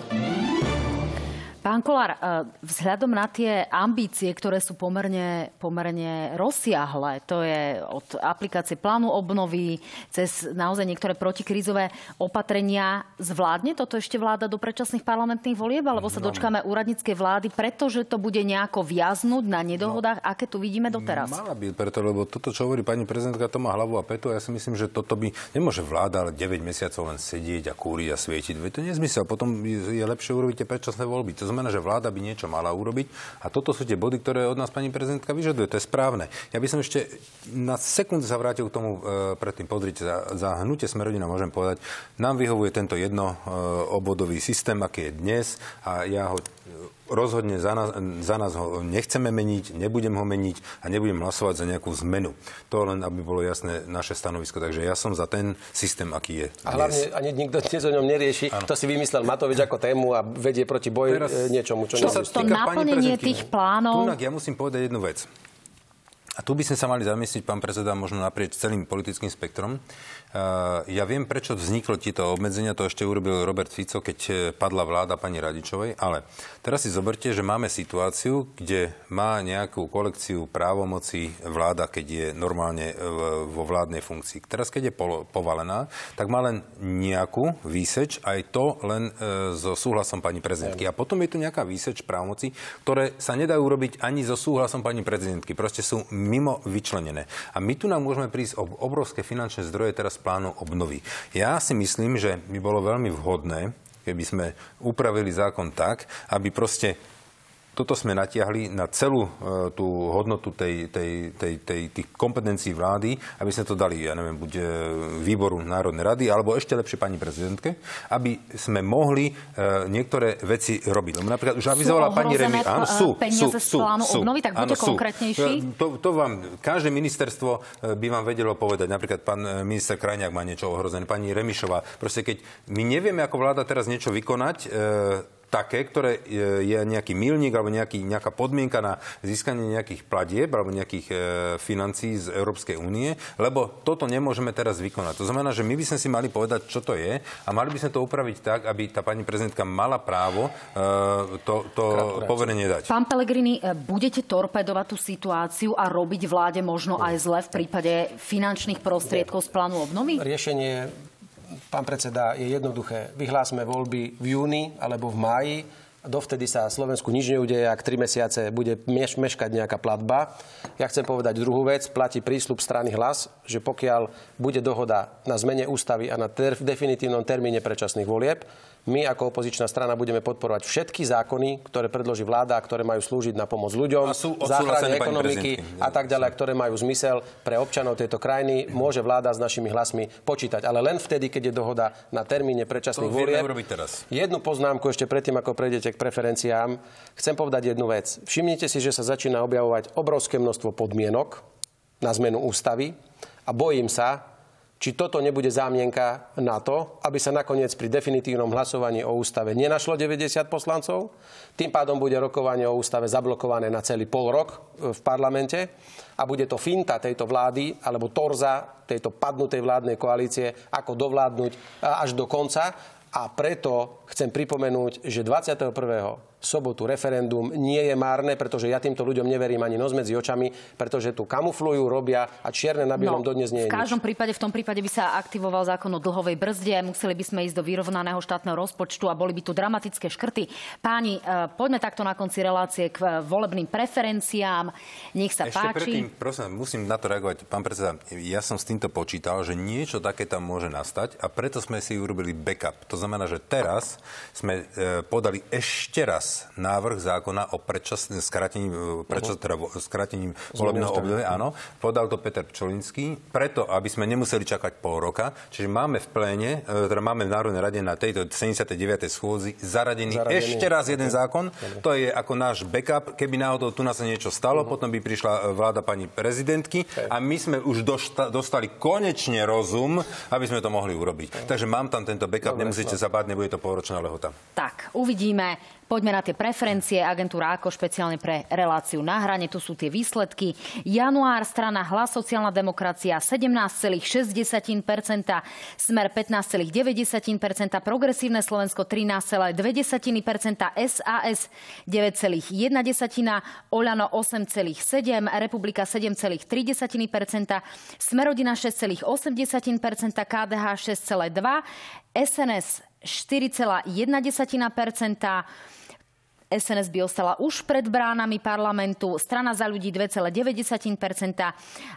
Pán Kolár, e, vzhľadom na tie ambície, ktoré sú pomerne, pomerne rozsiahle, to je od aplikácie plánu obnovy cez naozaj niektoré protikrízové opatrenia, zvládne toto ešte vláda do predčasných parlamentných volieb, alebo sa no. dočkáme úradníckej vlády, pretože to bude nejako viaznúť na nedohodách, no, aké tu vidíme doteraz? Mala by, preto, lebo toto, čo hovorí pani prezidentka, to má hlavu a petu a ja si myslím, že toto by nemôže vláda ale 9 mesiacov len sedieť a kúriť a svietiť. To je nezmysel. Potom je lepšie urobiť tie predčasné voľby. To znamená, že vláda by niečo mala urobiť a toto sú tie body, ktoré od nás pani prezidentka vyžaduje. To je správne. Ja by som ešte na sekundu sa vrátil k tomu e, predtým. Pozrite, za, za hnutie Smerodina môžem povedať, nám vyhovuje tento jedno e, obodový systém, aký je dnes a ja ho rozhodne za nás, za nás ho nechceme meniť, nebudem ho meniť a nebudem hlasovať za nejakú zmenu. To len, aby bolo jasné naše stanovisko. Takže ja som za ten systém, aký je. A hlavne ani nikto dnes o ňom nerieši. Ano. To si vymyslel Matovič ako tému a vedie proti boju Teraz, e, niečomu, čo, čo sa To naplnenie tých plánov... Tunak, ja musím povedať jednu vec. A tu by sme sa mali zamyslieť, pán predseda, možno naprieč celým politickým spektrom. Eh, ja viem, prečo vzniklo tieto obmedzenia, to ešte urobil Robert Fico, keď eh, padla vláda pani Radičovej, ale teraz si zoberte, že máme situáciu, kde má nejakú kolekciu právomocí vláda, keď je normálne eh, vo vládnej funkcii. Teraz, keď je povalená, tak má len nejakú výseč, aj to len so súhlasom pani prezidentky. A potom je tu nejaká výseč právomocí, ktoré sa nedajú robiť ani so súhlasom pani prezidentky. Proste sú mimo vyčlenené. A my tu nám môžeme prísť o obrovské finančné zdroje teraz plánu obnovy. Ja si myslím, že by bolo veľmi vhodné, keby sme upravili zákon tak, aby proste toto sme natiahli na celú e, tú hodnotu tej, tej, tej, tej, tých kompetencií vlády, aby sme to dali, ja neviem, buď e, výboru Národnej rady, alebo ešte lepšie pani prezidentke, aby sme mohli e, niektoré veci robiť. Lebo napríklad už avizovala pani Remi... Áno, sú, sú, sú, sú, obnovy, tak buďte konkrétnejší. To, to vám, každé ministerstvo by vám vedelo povedať. Napríklad pán minister Krajniak má niečo ohrozené, pani Remišová. Proste keď my nevieme ako vláda teraz niečo vykonať, také, ktoré je nejaký milník alebo nejaký, nejaká podmienka na získanie nejakých platieb alebo nejakých e, financií z Európskej únie, lebo toto nemôžeme teraz vykonať. To znamená, že my by sme si mali povedať, čo to je a mali by sme to upraviť tak, aby tá pani prezidentka mala právo e, to, to poverenie dať. Pán Pelegrini, e, budete torpedovať tú situáciu a robiť vláde možno aj zle v prípade finančných prostriedkov z plánu obnovy? Riešenie pán predseda, je jednoduché. Vyhlásme voľby v júni alebo v máji. Dovtedy sa Slovensku nič neudeje, ak tri mesiace bude meš- meškať nejaká platba. Ja chcem povedať druhú vec. Platí prísľub strany hlas, že pokiaľ bude dohoda na zmene ústavy a na ter- definitívnom termíne predčasných volieb, my ako opozičná strana budeme podporovať všetky zákony, ktoré predloží vláda a ktoré majú slúžiť na pomoc ľuďom, záchrane ekonomiky a tak ďalej, ktoré majú zmysel pre občanov tejto krajiny. Môže vláda s našimi hlasmi počítať, ale len vtedy, keď je dohoda na termíne predčasných volieb. Jednu poznámku ešte predtým, ako prejdete k preferenciám. Chcem povedať jednu vec. Všimnite si, že sa začína objavovať obrovské množstvo podmienok na zmenu ústavy a bojím sa, či toto nebude zámienka na to, aby sa nakoniec pri definitívnom hlasovaní o ústave nenašlo 90 poslancov. Tým pádom bude rokovanie o ústave zablokované na celý pol rok e, v parlamente a bude to finta tejto vlády alebo torza tejto padnutej vládnej koalície, ako dovládnuť až do konca. A preto chcem pripomenúť, že 21 sobotu referendum nie je márne, pretože ja týmto ľuďom neverím ani noc medzi očami, pretože tu kamuflujú, robia a čierne na bielom no, dodnes nie je V každom nič. prípade, v tom prípade by sa aktivoval zákon o dlhovej brzde, museli by sme ísť do vyrovnaného štátneho rozpočtu a boli by tu dramatické škrty. Páni, e, poďme takto na konci relácie k e, volebným preferenciám. Nech sa Ešte páči. Predtým, prosím, musím na to reagovať. Pán predseda, ja som s týmto počítal, že niečo také tam môže nastať a preto sme si urobili backup. To znamená, že teraz sme e, podali ešte raz návrh zákona o predčasným skratením, e, predčas, teda skratením volebného obdobia, áno. Podal to Peter Pčolinský, preto, aby sme nemuseli čakať pol roka. Čiže máme v pléne, e, teda máme v Národnej rade na tejto 79. schôdzi zaradený, zaradený ešte raz jeden zákon. To je ako náš backup. Keby náhodou tu nás sa niečo stalo, uh-huh. potom by prišla e, vláda pani prezidentky okay. a my sme už došta, dostali konečne rozum, aby sme to mohli urobiť. Okay. Takže mám tam tento backup, Dobre, nemusíte sa báť, nebude to pôročná lehota. Tak, uvidíme. Poďme na tie preferencie. Agentúra ako špeciálne pre reláciu na hrane. Tu sú tie výsledky. Január strana Hlas sociálna demokracia 17,6%, Smer 15,9%, Progresívne Slovensko 13,2%, SAS 9,1%, Oľano 8,7%, Republika 7,3%, Smerodina 6,8%, KDH 6,2%, SNS 4,1%, SNS by ostala už pred bránami parlamentu, strana za ľudí 2,9%,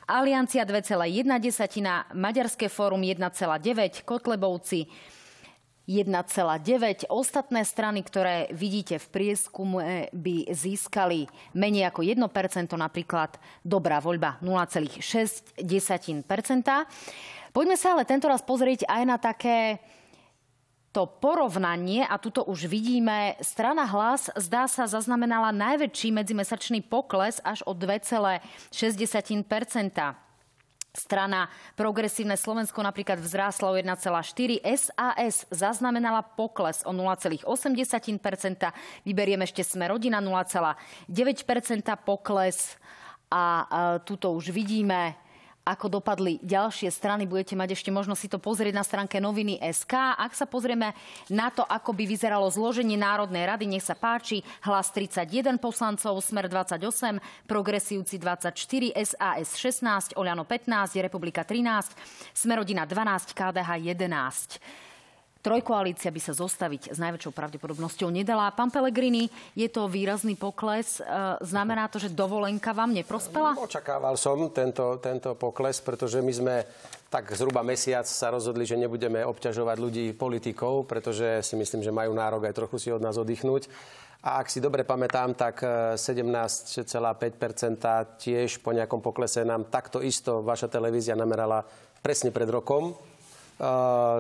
Aliancia 2,1%, Maďarské fórum 1,9%, Kotlebovci 1,9. Ostatné strany, ktoré vidíte v prieskume, by získali menej ako 1%, napríklad Dobrá voľba 0,6%. Poďme sa ale tento raz pozrieť aj na také to porovnanie, a tuto už vidíme, strana hlas zdá sa zaznamenala najväčší medzimesačný pokles až o 2,6% Strana Progresívne Slovensko napríklad vzrástla o 1,4. SAS zaznamenala pokles o 0,8 Vyberiem ešte Sme rodina 0,9% pokles. A tuto už vidíme ako dopadli ďalšie strany. Budete mať ešte možnosť si to pozrieť na stránke noviny SK. Ak sa pozrieme na to, ako by vyzeralo zloženie Národnej rady, nech sa páči, hlas 31 poslancov, Smer 28, Progresívci 24, SAS 16, Oľano 15, Republika 13, Smerodina 12, KDH 11. Trojkoalícia by sa zostaviť s najväčšou pravdepodobnosťou nedala. Pán Pelegrini, je to výrazný pokles. E, znamená to, že dovolenka vám neprospela? Očakával som tento, tento pokles, pretože my sme tak zhruba mesiac sa rozhodli, že nebudeme obťažovať ľudí politikou, pretože si myslím, že majú nárok aj trochu si od nás oddychnúť. A ak si dobre pamätám, tak 17,5% tiež po nejakom poklese nám takto isto vaša televízia namerala presne pred rokom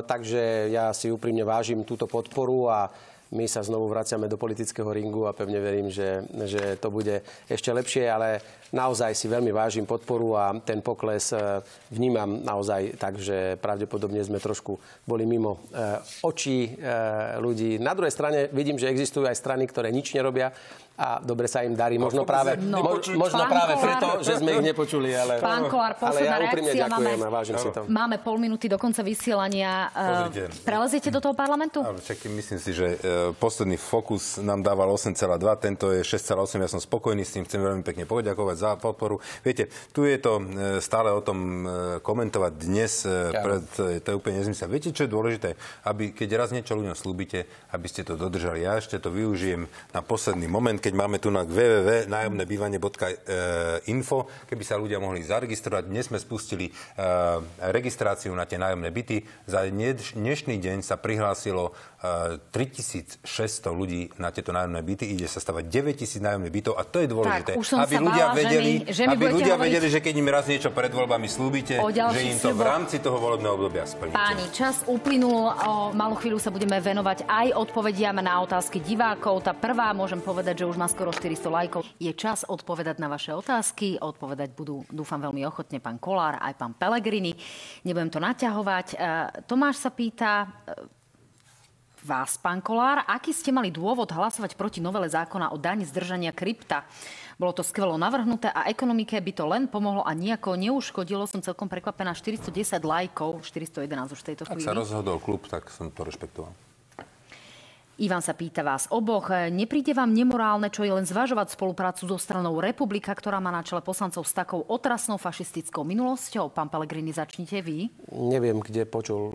takže ja si úprimne vážim túto podporu a my sa znovu vraciame do politického ringu a pevne verím, že, že to bude ešte lepšie, ale naozaj si veľmi vážim podporu a ten pokles e, vnímam naozaj tak, že pravdepodobne sme trošku boli mimo e, očí e, ľudí. Na druhej strane vidím, že existujú aj strany, ktoré nič nerobia a dobre sa im darí. Možno práve, no, mo, možno práve Kolár, preto, že sme ich nepočuli. Ale, pán Kolár, ale ja úprimne ďakujem máme, a vážim si to. Máme pol minúty do konca vysielania. Pozrite. Preleziete do toho parlamentu? Čaký, myslím si, že posledný fokus nám dával 8,2, tento je 6,8. Ja som spokojný s tým, chcem veľmi pekne poďakovať za podporu. Viete, tu je to uh, stále o tom uh, komentovať dnes, uh, pred, uh, to je úplne nezmysel. Viete, čo je dôležité? Aby keď raz niečo ľuďom slúbite, aby ste to dodržali. Ja ešte to využijem na posledný moment, keď máme tu na www.nájomnebývanie.info, keby sa ľudia mohli zaregistrovať. Dnes sme spustili registráciu na tie nájomné byty. Za dnešný deň sa prihlásilo e, 3600 ľudí na tieto nájomné byty. Ide sa stavať 9000 nájomných bytov a to je dôležité. Tak, aby ľudia bála, vedeli, že mi, že mi aby ľudia hovoriť... vedeli, že keď im raz niečo pred voľbami slúbite, že im to v rámci toho volebného obdobia splníte. Páni, čas uplynul. O malú chvíľu sa budeme venovať aj odpovediam na otázky divákov. Tá prvá, môžem povedať, že už má skoro 400 lajkov. Je čas odpovedať na vaše otázky. Odpovedať budú, dúfam, veľmi ochotne pán Kolár, aj pán Pelegrini. Nebudem to naťahovať. E, Tomáš sa pýta, vás, pán Kolár, aký ste mali dôvod hlasovať proti novele zákona o daň zdržania krypta? Bolo to skvelo navrhnuté a ekonomike by to len pomohlo a nejako neuškodilo. Som celkom prekvapená 410 lajkov, 411 už v tejto chvíli. Ak sa rozhodol klub, tak som to rešpektoval. Ivan sa pýta vás oboch. Nepríde vám nemorálne, čo je len zvažovať spoluprácu so stranou Republika, ktorá má na čele poslancov s takou otrasnou fašistickou minulosťou? Pán Pelegrini, začnite vy. Neviem, kde počul e,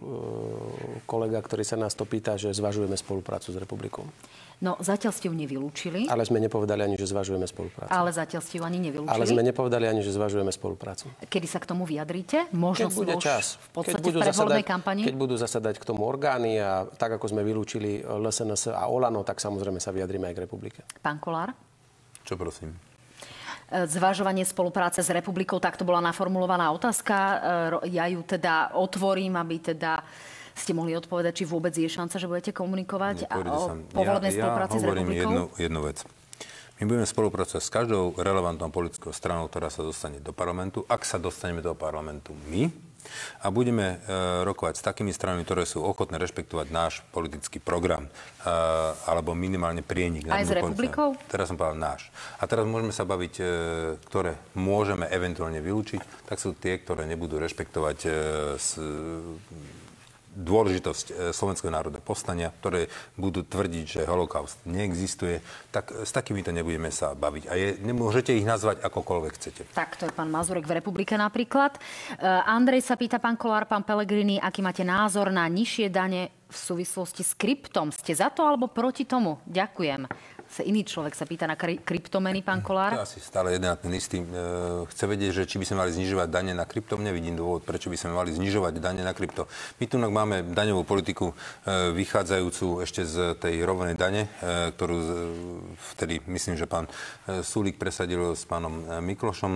kolega, ktorý sa nás to pýta, že zvažujeme spoluprácu s Republikou. No, zatiaľ ste ju nevylúčili. Ale sme nepovedali ani, že zvažujeme spoluprácu. Ale zatiaľ ste ju ani nevylúčili. Ale sme nepovedali ani, že zvažujeme spoluprácu. Kedy sa k tomu vyjadríte? Možno keď bude čas. V podstate keď budú, v zasadať, kampani? keď budú zasadať k tomu orgány a tak, ako sme vylúčili LSNS a Olano, tak samozrejme sa vyjadríme aj k republike. Pán Kolár? Čo prosím? E, zvažovanie spolupráce s republikou, tak to bola naformulovaná otázka. E, ja ju teda otvorím, aby teda ste mohli odpovedať, či vôbec je šanca, že budete komunikovať a o povolebnej ja, spolupráci ja s republikou? Jednu, jednu vec. My budeme spolupracovať s každou relevantnou politickou stranou, ktorá sa dostane do parlamentu, ak sa dostaneme do parlamentu my. A budeme e, rokovať s takými stranami, ktoré sú ochotné rešpektovať náš politický program. E, alebo minimálne prienik. Aj s republikou? Teraz som povedal náš. A teraz môžeme sa baviť, e, ktoré môžeme eventuálne vylúčiť, tak sú tie, ktoré nebudú rešpektovať e, s, dôležitosť e, Slovenského národného povstania, ktoré budú tvrdiť, že holokaust neexistuje, tak s takýmito nebudeme sa baviť. A je, nemôžete ich nazvať akokoľvek chcete. Tak, to je pán Mazurek v Republike napríklad. Uh, Andrej sa pýta, pán Kolár, pán Pelegrini, aký máte názor na nižšie dane v súvislosti s kryptom. Ste za to alebo proti tomu? Ďakujem sa iný človek sa pýta na kry- kryptomeny, pán Kolár? Ja asi stále jeden a ten istý. E, chce vedieť, že či by sme mali znižovať dane na krypto. Nevidím dôvod, prečo by sme mali znižovať dane na krypto. My tu máme daňovú politiku e, vychádzajúcu ešte z tej rovnej dane, e, ktorú vtedy myslím, že pán Sulík presadil s pánom Miklošom.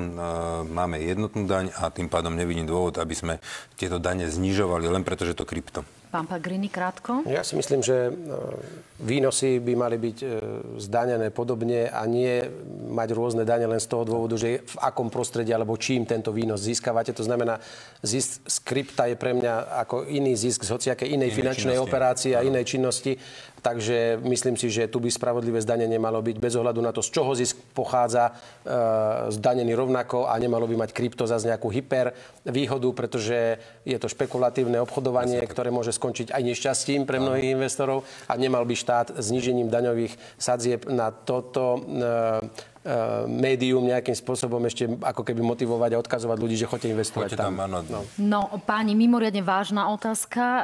Máme jednotnú daň a tým pádom nevidím dôvod, aby sme tieto dane znižovali len preto, že to krypto. Pán Pagrini, krátko. Ja si myslím, že e, výnosy by mali byť e, zdanené podobne a nie mať rôzne dane len z toho dôvodu, že v akom prostredí alebo čím tento výnos získavate. To znamená, zisk z krypta je pre mňa ako iný zisk z hociakej inej, inej finančnej činnosti. operácie a inej činnosti. Takže myslím si, že tu by spravodlivé zdanenie malo byť bez ohľadu na to, z čoho zisk pochádza, e, zdanený rovnako a nemalo by mať krypto za nejakú hyper výhodu, pretože je to špekulatívne obchodovanie, ktoré môže skončiť aj nešťastím pre mnohých investorov a nemal by štát znížením daňových sadzieb na toto e, médium nejakým spôsobom ešte ako keby motivovať a odkazovať ľudí, že chodte investovať Poďte tam, tam. áno. No. No, páni, mimoriadne vážna otázka. E,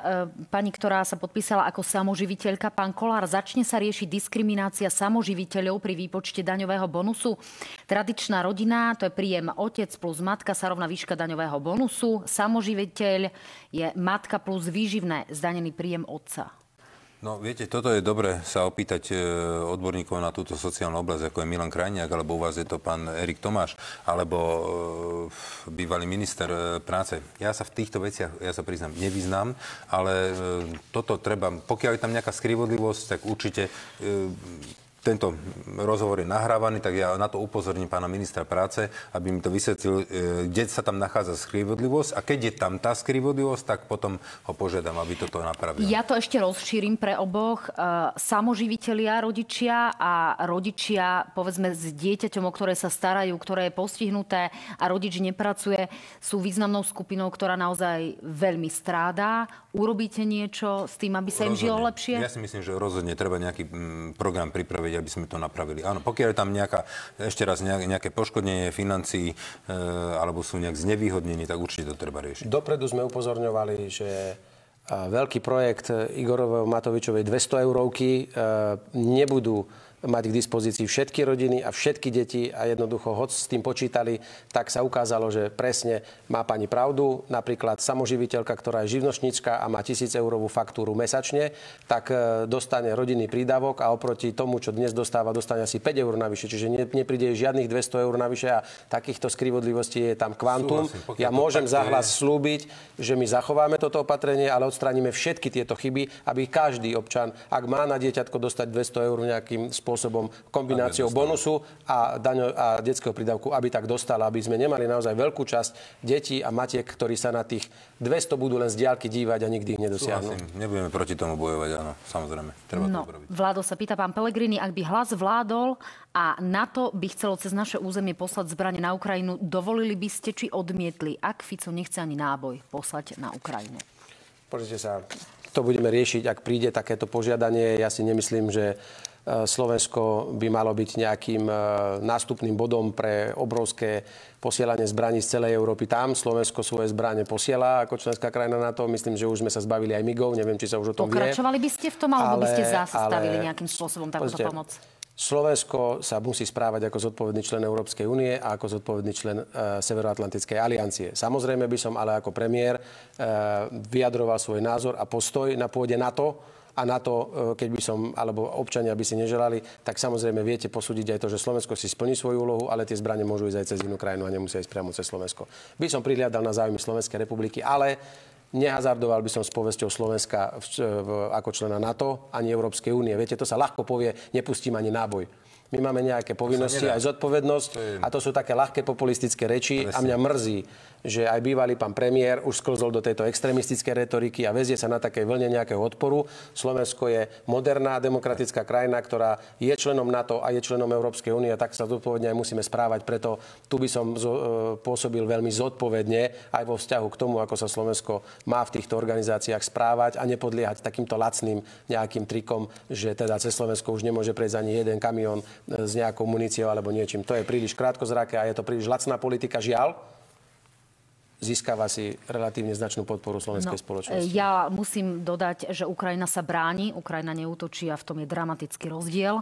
Pani, ktorá sa podpísala ako samoživiteľka, pán Kolár, začne sa riešiť diskriminácia samoživiteľov pri výpočte daňového bonusu. Tradičná rodina, to je príjem otec plus matka, sa rovná výška daňového bonusu. Samoživiteľ je matka plus výživné, zdanený príjem otca. No viete, toto je dobre sa opýtať e, odborníkov na túto sociálnu oblasť, ako je Milan Krajniak, alebo u vás je to pán Erik Tomáš, alebo e, bývalý minister e, práce. Ja sa v týchto veciach, ja sa priznám, nevyznám, ale toto treba, pokiaľ je tam nejaká skrivodlivosť, tak určite tento rozhovor je nahrávaný, tak ja na to upozorním pána ministra práce, aby mi to vysvetlil, e, kde sa tam nachádza skrivodlivosť a keď je tam tá skrivodlivosť, tak potom ho požiadam, aby toto napravil. Ja to ešte rozšírim pre oboch. E, samoživitelia, rodičia a rodičia, povedzme, s dieťaťom, o ktoré sa starajú, ktoré je postihnuté a rodič nepracuje, sú významnou skupinou, ktorá naozaj veľmi strádá. Urobíte niečo s tým, aby sa im žilo lepšie? Ja si myslím, že rozhodne treba nejaký mm, program pripraviť spraviť, aby sme to napravili. Áno, pokiaľ je tam nejaká, ešte raz nejaké poškodenie financií e, alebo sú nejak znevýhodnení, tak určite to treba riešiť. Dopredu sme upozorňovali, že veľký projekt Igorovej Matovičovej 200 eurovky e, nebudú mať k dispozícii všetky rodiny a všetky deti a jednoducho, hoď s tým počítali, tak sa ukázalo, že presne má pani pravdu. Napríklad samoživiteľka, ktorá je živnočníčka a má 1000 eurovú faktúru mesačne, tak e, dostane rodinný prídavok a oproti tomu, čo dnes dostáva, dostane asi 5 eur navyše. Čiže ne, nepríde žiadnych 200 eur navyše a takýchto skrivodlivostí je tam kvantum. Súhlasím, ja môžem zahlas je... slúbiť, že my zachováme toto opatrenie, ale odstraníme všetky tieto chyby, aby každý občan, ak má na dieťatko dostať 200 eur nejakým spôsobom, spôsobom kombináciou bonusu a, daňo, a detského prídavku, aby tak dostala, aby sme nemali naozaj veľkú časť detí a matiek, ktorí sa na tých 200 budú len z diálky dívať a nikdy ich nedosiahnu. Súhlasím. Nebudeme proti tomu bojovať, áno, samozrejme. Treba no, to urobiť. Vládo sa pýta pán Pelegrini, ak by hlas vládol a NATO by chcelo cez naše územie poslať zbranie na Ukrajinu, dovolili by ste či odmietli, ak Fico nechce ani náboj poslať na Ukrajinu? Pozrite sa, to budeme riešiť, ak príde takéto požiadanie. Ja si nemyslím, že Slovensko by malo byť nejakým e, nástupným bodom pre obrovské posielanie zbraní z celej Európy tam. Slovensko svoje zbranie posiela ako členská krajina na to. Myslím, že už sme sa zbavili aj migov. Neviem, či sa už o tom Pokračovali vie. by ste v tom, alebo ale, by ste zastavili ale, nejakým spôsobom takúto pomoc? Slovensko sa musí správať ako zodpovedný člen Európskej únie a ako zodpovedný člen e, Severoatlantickej aliancie. Samozrejme by som ale ako premiér e, vyjadroval svoj názor a postoj na pôde NATO, a na to, e, keď by som, alebo občania by si neželali, tak samozrejme viete posúdiť aj to, že Slovensko si splní svoju úlohu, ale tie zbranie môžu ísť aj cez inú krajinu a nemusia ísť priamo cez Slovensko. By som prihliadal na záujmy Slovenskej republiky, ale nehazardoval by som s povesťou Slovenska v, ako člena NATO ani Európskej únie. Viete, to sa ľahko povie, nepustím ani náboj. My máme nejaké povinnosti, aj zodpovednosť to je... a to sú také ľahké populistické reči Presne. a mňa mrzí, že aj bývalý pán premiér už sklzol do tejto extrémistickej retoriky a vezie sa na takej vlne nejakého odporu. Slovensko je moderná demokratická krajina, ktorá je členom NATO a je členom Európskej únie tak sa zodpovedne aj musíme správať. Preto tu by som e, pôsobil veľmi zodpovedne aj vo vzťahu k tomu, ako sa Slovensko má v týchto organizáciách správať a nepodliehať takýmto lacným nejakým trikom, že teda cez Slovensko už nemôže prejsť ani jeden kamión e, s nejakou muníciou alebo niečím. To je príliš krátkozraké a je to príliš lacná politika. Žiaľ, získava si relatívne značnú podporu slovenskej no, spoločnosti. Ja musím dodať, že Ukrajina sa bráni, Ukrajina neútočí a v tom je dramatický rozdiel.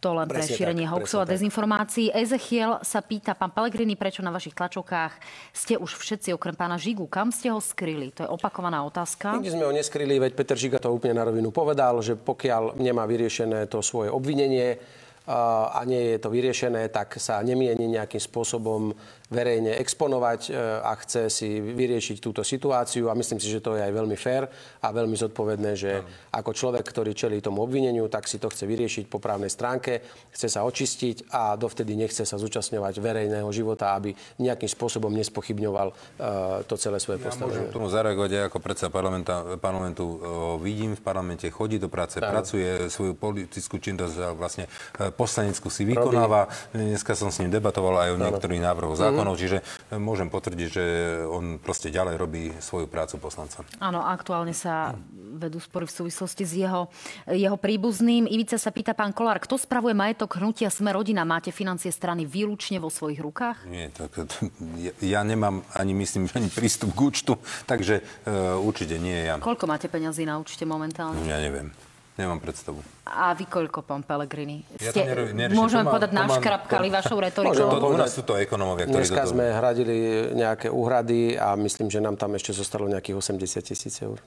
To len presne pre šírenie hoaxov a dezinformácií. Ezechiel sa pýta, pán Pelegrini, prečo na vašich tlačovkách ste už všetci okrem pána Žigu? Kam ste ho skryli? To je opakovaná otázka. Nikdy sme ho neskryli, veď Peter Žiga to úplne na rovinu povedal, že pokiaľ nemá vyriešené to svoje obvinenie, a nie je to vyriešené, tak sa nemieni nejakým spôsobom verejne exponovať e, a chce si vyriešiť túto situáciu a myslím si, že to je aj veľmi fér a veľmi zodpovedné, že ako človek, ktorý čelí tomu obvineniu, tak si to chce vyriešiť po právnej stránke, chce sa očistiť a dovtedy nechce sa zúčastňovať verejného života, aby nejakým spôsobom nespochybňoval uh, to celé svoje ja postavenie. Môžem tomu zareagovať aj ako predsa parlamentu. Uh, vidím v parlamente, chodí do práce, tak. pracuje svoju politickú činnosť vlastne poslaneckú si vykonáva. Dneska som s ním debatoval aj o niektorých návrhoch zákonov, mm-hmm. čiže môžem potvrdiť, že on proste ďalej robí svoju prácu poslanca. Áno, aktuálne sa vedú spory v súvislosti s jeho, jeho príbuzným. Ivica sa pýta pán Kolár, kto spravuje majetok hnutia Sme rodina? Máte financie strany výlučne vo svojich rukách? Nie, tak ja, ja nemám ani myslím, ani prístup k účtu, takže uh, určite nie ja. Koľko máte peňazí na účte momentálne? Ja neviem. Nemám predstavu. A vy koľko, pán Pellegrini? Ja Ste, to neriešim. Môžeme povedať naškrapkali vašou *laughs* retorikou? To, u nás sú to ekonomovia, ktorí Dneska sme hradili nejaké úhrady a myslím, že nám tam ešte zostalo nejakých 80 tisíc eur.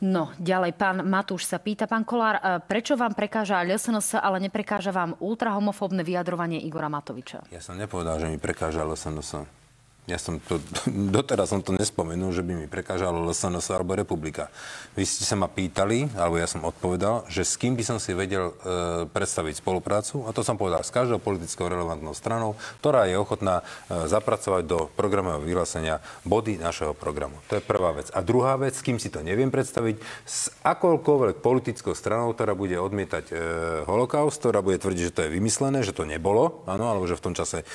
No, ďalej, pán Matúš sa pýta, pán Kolár, e, prečo vám prekáža LSNS, ale neprekáža vám ultrahomofóbne vyjadrovanie Igora Matoviča? Ja som nepovedal, že mi prekáža LSNS. Ja som to, *laughs* doteraz som to nespomenul, že by mi prekážalo LSNS alebo republika. Vy ste sa ma pýtali, alebo ja som odpovedal, že s kým by som si vedel e, predstaviť spoluprácu. A to som povedal s každou politickou relevantnou stranou, ktorá je ochotná e, zapracovať do programového vyhlásenia body našeho programu. To je prvá vec. A druhá vec, s kým si to neviem predstaviť, s akoukoľvek politickou stranou, ktorá bude odmietať e, holokaust, ktorá bude tvrdiť, že to je vymyslené, že to nebolo, áno, alebo že v tom čase e,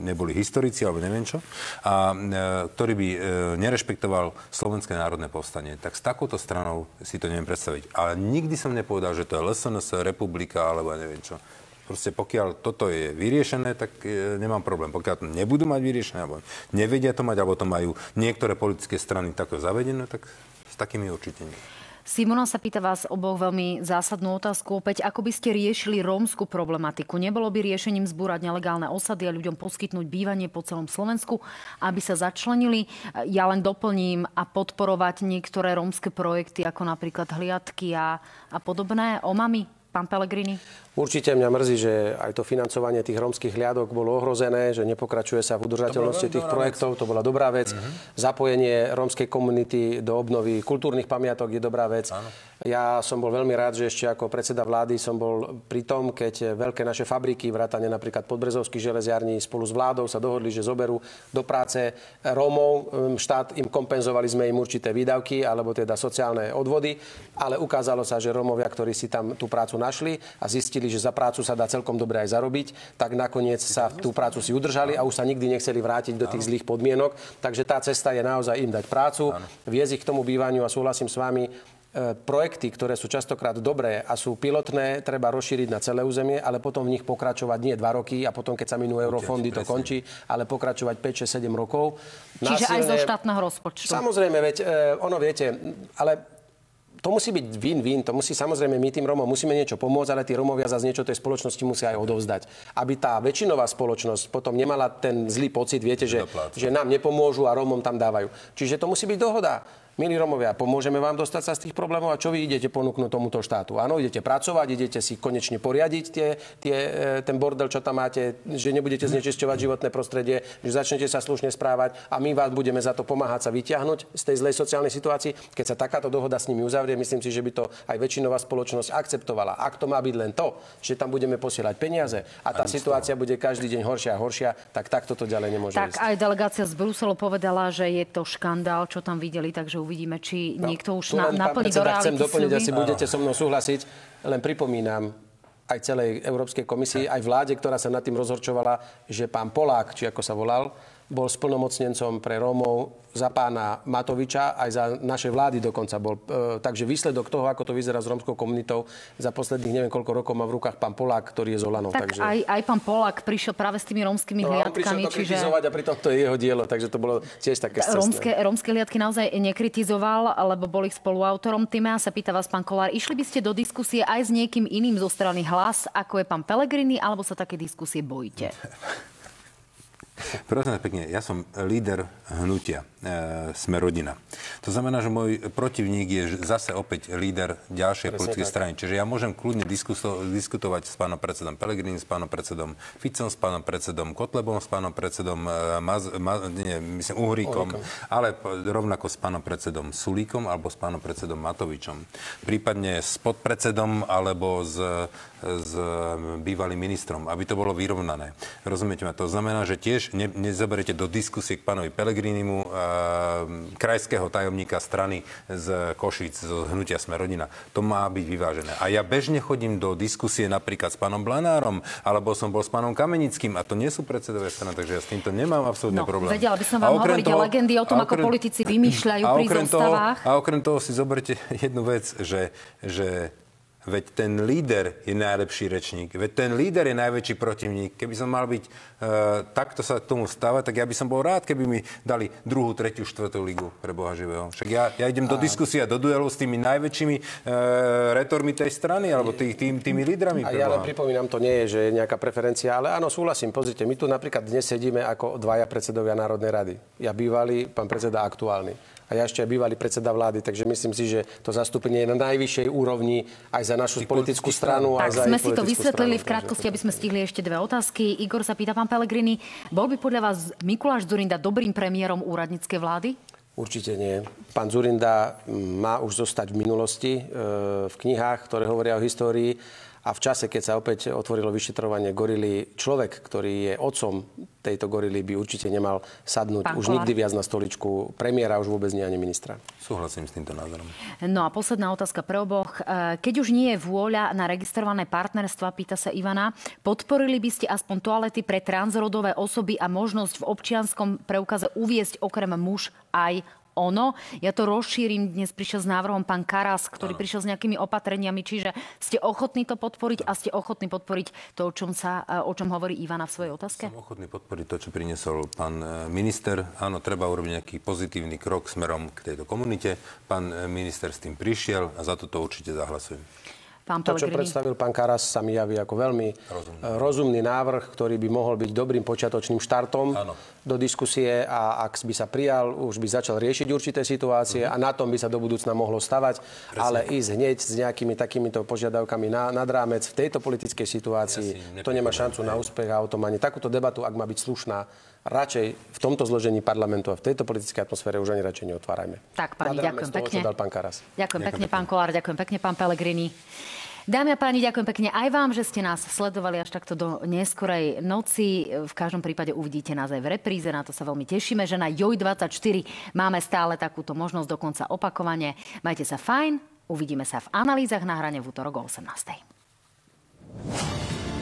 neboli historici alebo neviem čo, a e, ktorý by e, nerešpektoval Slovenské národné povstanie, tak s takouto stranou si to neviem predstaviť. Ale nikdy som nepovedal, že to je LSNS, republika alebo neviem čo. Proste pokiaľ toto je vyriešené, tak e, nemám problém. Pokiaľ to nebudú mať vyriešené, alebo nevedia to mať, alebo to majú niektoré politické strany takto zavedené, tak s takými určite nie. Simona sa pýta vás oboch veľmi zásadnú otázku. Opäť, ako by ste riešili rómsku problematiku? Nebolo by riešením zbúrať nelegálne osady a ľuďom poskytnúť bývanie po celom Slovensku, aby sa začlenili? Ja len doplním a podporovať niektoré rómske projekty, ako napríklad hliadky a, a podobné. Omami, pán Pellegrini? Určite mňa mrzí, že aj to financovanie tých rómskych hliadok bolo ohrozené, že nepokračuje sa v udržateľnosti tých projektov. Vec. To bola dobrá vec. Uh-huh. Zapojenie rómskej komunity do obnovy kultúrnych pamiatok je dobrá vec. Áno. Ja som bol veľmi rád, že ešte ako predseda vlády som bol pri tom, keď veľké naše fabriky, vrátane napríklad podbrezovských železiarní spolu s vládou sa dohodli, že zoberú do práce Rómov. Hm, štát im kompenzovali sme im určité výdavky, alebo teda sociálne odvody, ale ukázalo sa, že Rómovia, ktorí si tam tú prácu našli a zistili, že za prácu sa dá celkom dobre aj zarobiť, tak nakoniec sa tú prácu si udržali a už sa nikdy nechceli vrátiť do tých zlých podmienok. Takže tá cesta je naozaj im dať prácu, viesť ich k tomu bývaniu a súhlasím s vami, projekty, ktoré sú častokrát dobré a sú pilotné, treba rozšíriť na celé územie, ale potom v nich pokračovať nie dva roky a potom, keď sa minú eurofondy, to končí, ale pokračovať 5, 6, 7 rokov. Čiže Násilné, aj zo štátneho rozpočtu. Samozrejme, veď e, ono viete, ale to musí byť win-win, to musí samozrejme my tým Romom musíme niečo pomôcť, ale tí Romovia zase niečo tej spoločnosti musia aj odovzdať. Aby tá väčšinová spoločnosť potom nemala ten zlý pocit, viete, že, že nám nepomôžu a Romom tam dávajú. Čiže to musí byť dohoda. Milí Romovia, pomôžeme vám dostať sa z tých problémov a čo vy idete ponúknuť tomuto štátu? Áno, idete pracovať, idete si konečne poriadiť tie, tie, e, ten bordel, čo tam máte, že nebudete znečisťovať životné prostredie, že začnete sa slušne správať a my vás budeme za to pomáhať sa vyťahnuť z tej zlej sociálnej situácii. Keď sa takáto dohoda s nimi uzavrie, myslím si, že by to aj väčšinová spoločnosť akceptovala. Ak to má byť len to, že tam budeme posielať peniaze a tá situácia bude každý deň horšia a horšia, tak takto to ďalej nemôže Tak ísť. aj delegácia z Bruselu povedala, že je to škandál, čo tam videli, takže uvidíme, či no, niekto už na, naplní do reality chcem doplniť, asi budete so mnou súhlasiť. Len pripomínam, aj celej Európskej komisii, aj vláde, ktorá sa nad tým rozhorčovala, že pán Polák, či ako sa volal, bol splnomocnencom pre Rómov za pána Matoviča, aj za naše vlády dokonca bol. E, takže výsledok toho, ako to vyzerá s rómskou komunitou, za posledných neviem koľko rokov má v rukách pán Polák, ktorý je z Olanov. Tak takže... aj, aj pán Polák prišiel práve s tými rómskymi no, hliadkami. On prišiel to čiže... a pritom to je jeho dielo, takže to bolo tiež také rómske, rómske hliadky naozaj nekritizoval, lebo boli spoluautorom. Týmea sa pýta vás, pán Kolár, išli by ste do diskusie aj s niekým iným zo strany hlas, ako je pán Pelegrini, alebo sa také diskusie bojíte? *laughs* *laughs* Prosím pekne, ja som líder hnutia e, Sme rodina. To znamená, že môj protivník je zase opäť líder ďalšej politickej strany. Čiže ja môžem kľudne diskuso- diskutovať s pánom predsedom Pelegrín, s pánom predsedom Ficom, s pánom predsedom Kotlebom, s pánom predsedom e, Maz- Ma- nie, myslím, Uhríkom, Uhríkom, ale rovnako s pánom predsedom Sulíkom alebo s pánom predsedom Matovičom. Prípadne s podpredsedom alebo s, s bývalým ministrom, aby to bolo vyrovnané. Rozumiete ma? To znamená, že tiež tiež ne, nezoberiete do diskusie k pánovi Pelegrinimu, uh, krajského tajomníka strany z Košic, z hnutia Smerodina. To má byť vyvážené. A ja bežne chodím do diskusie napríklad s pánom Blanárom, alebo som bol s pánom Kamenickým a to nie sú predsedové strany, takže ja s týmto nemám absolútne No, problém. vedela by som vám hovoriť toho, legendy o tom, ako politici vymýšľajú pri okrem toho, zostavách. A okrem toho si zoberte *laughs* jednu vec, že, že Veď ten líder je najlepší rečník. Veď ten líder je najväčší protivník. Keby som mal byť e, takto sa k tomu stávať, tak ja by som bol rád, keby mi dali druhú, tretiu, štvrtú ligu pre Boha živého. Však ja, ja idem do a do duelu s tými najväčšími e, retormi tej strany, alebo tý, tým, tými lídrami. A ja len pripomínam, to nie je, že je nejaká preferencia, ale áno, súhlasím. Pozrite, my tu napríklad dnes sedíme ako dvaja predsedovia Národnej rady. Ja bývalý, pán predseda aktuálny. A ja ešte aj bývalý predseda vlády, takže myslím si, že to zastúpenie je na najvyššej úrovni aj za našu politickú stranu. Tak za sme si to vysvetlili stranu, v krátkosti, aby sme stihli ešte dve otázky. Igor sa pýta, pán Pelegrini, bol by podľa vás Mikuláš Zurinda dobrým premiérom úradníckej vlády? Určite nie. Pán Zurinda mm, má už zostať v minulosti, e, v knihách, ktoré hovoria o histórii. A v čase, keď sa opäť otvorilo vyšetrovanie gorily, človek, ktorý je otcom tejto gorily, by určite nemal sadnúť Pán už Kolár. nikdy viac na stoličku premiéra, už vôbec nie ani ministra. Súhlasím s týmto názorom. No a posledná otázka pre oboch. E, Keď už nie je vôľa na registrované partnerstva, pýta sa Ivana, podporili by ste aspoň toalety pre transrodové osoby a možnosť v občianskom preukaze uviesť okrem muž aj ono. Ja to rozšírim. Dnes prišiel s návrhom pán Karas, ktorý prišiel s nejakými opatreniami, čiže ste ochotní to podporiť a ste ochotní podporiť to, o čom, sa, e, o čom hovorí Ivana v svojej otázke? Som ochotný podporiť to, čo priniesol pán e, minister. Áno, treba urobiť nejaký pozitívny krok smerom k tejto komunite. Pán e, minister s tým prišiel a za toto určite zahlasujem. Pán To, čo Pellegrini. predstavil pán Karas, sa mi javí ako veľmi Rozumný. rozumný, rozumný návrh, ktorý by mohol byť dobrým počiatočným štartom Áno. do diskusie a ak by sa prijal, už by začal riešiť určité situácie Mhm. a na tom by sa do budúcna mohlo stavať, ale ísť hneď s nejakými takýmito požiadavkami na, nad rámec v tejto politickej situácii, Ja to nemá šancu na úspech a o tom ani takúto debatu, ak má byť slušná, radšej v tomto zložení parlamentu a v tejto politickej atmosfére už ani radšej neotvárajme. Tak, rámec ďakujem toho, pekne. dal pán Karas. Ďakujem pekne, pán Kolár, ďakujem pekne, pán Pelegrini. Dámy a páni, ďakujem pekne aj vám, že ste nás sledovali až takto do neskorej noci. V každom prípade uvidíte nás aj v repríze, na to sa veľmi tešíme, že na JOJ24 máme stále takúto možnosť, dokonca opakovane. Majte sa fajn, uvidíme sa v analýzach na hrane v útorok o 18.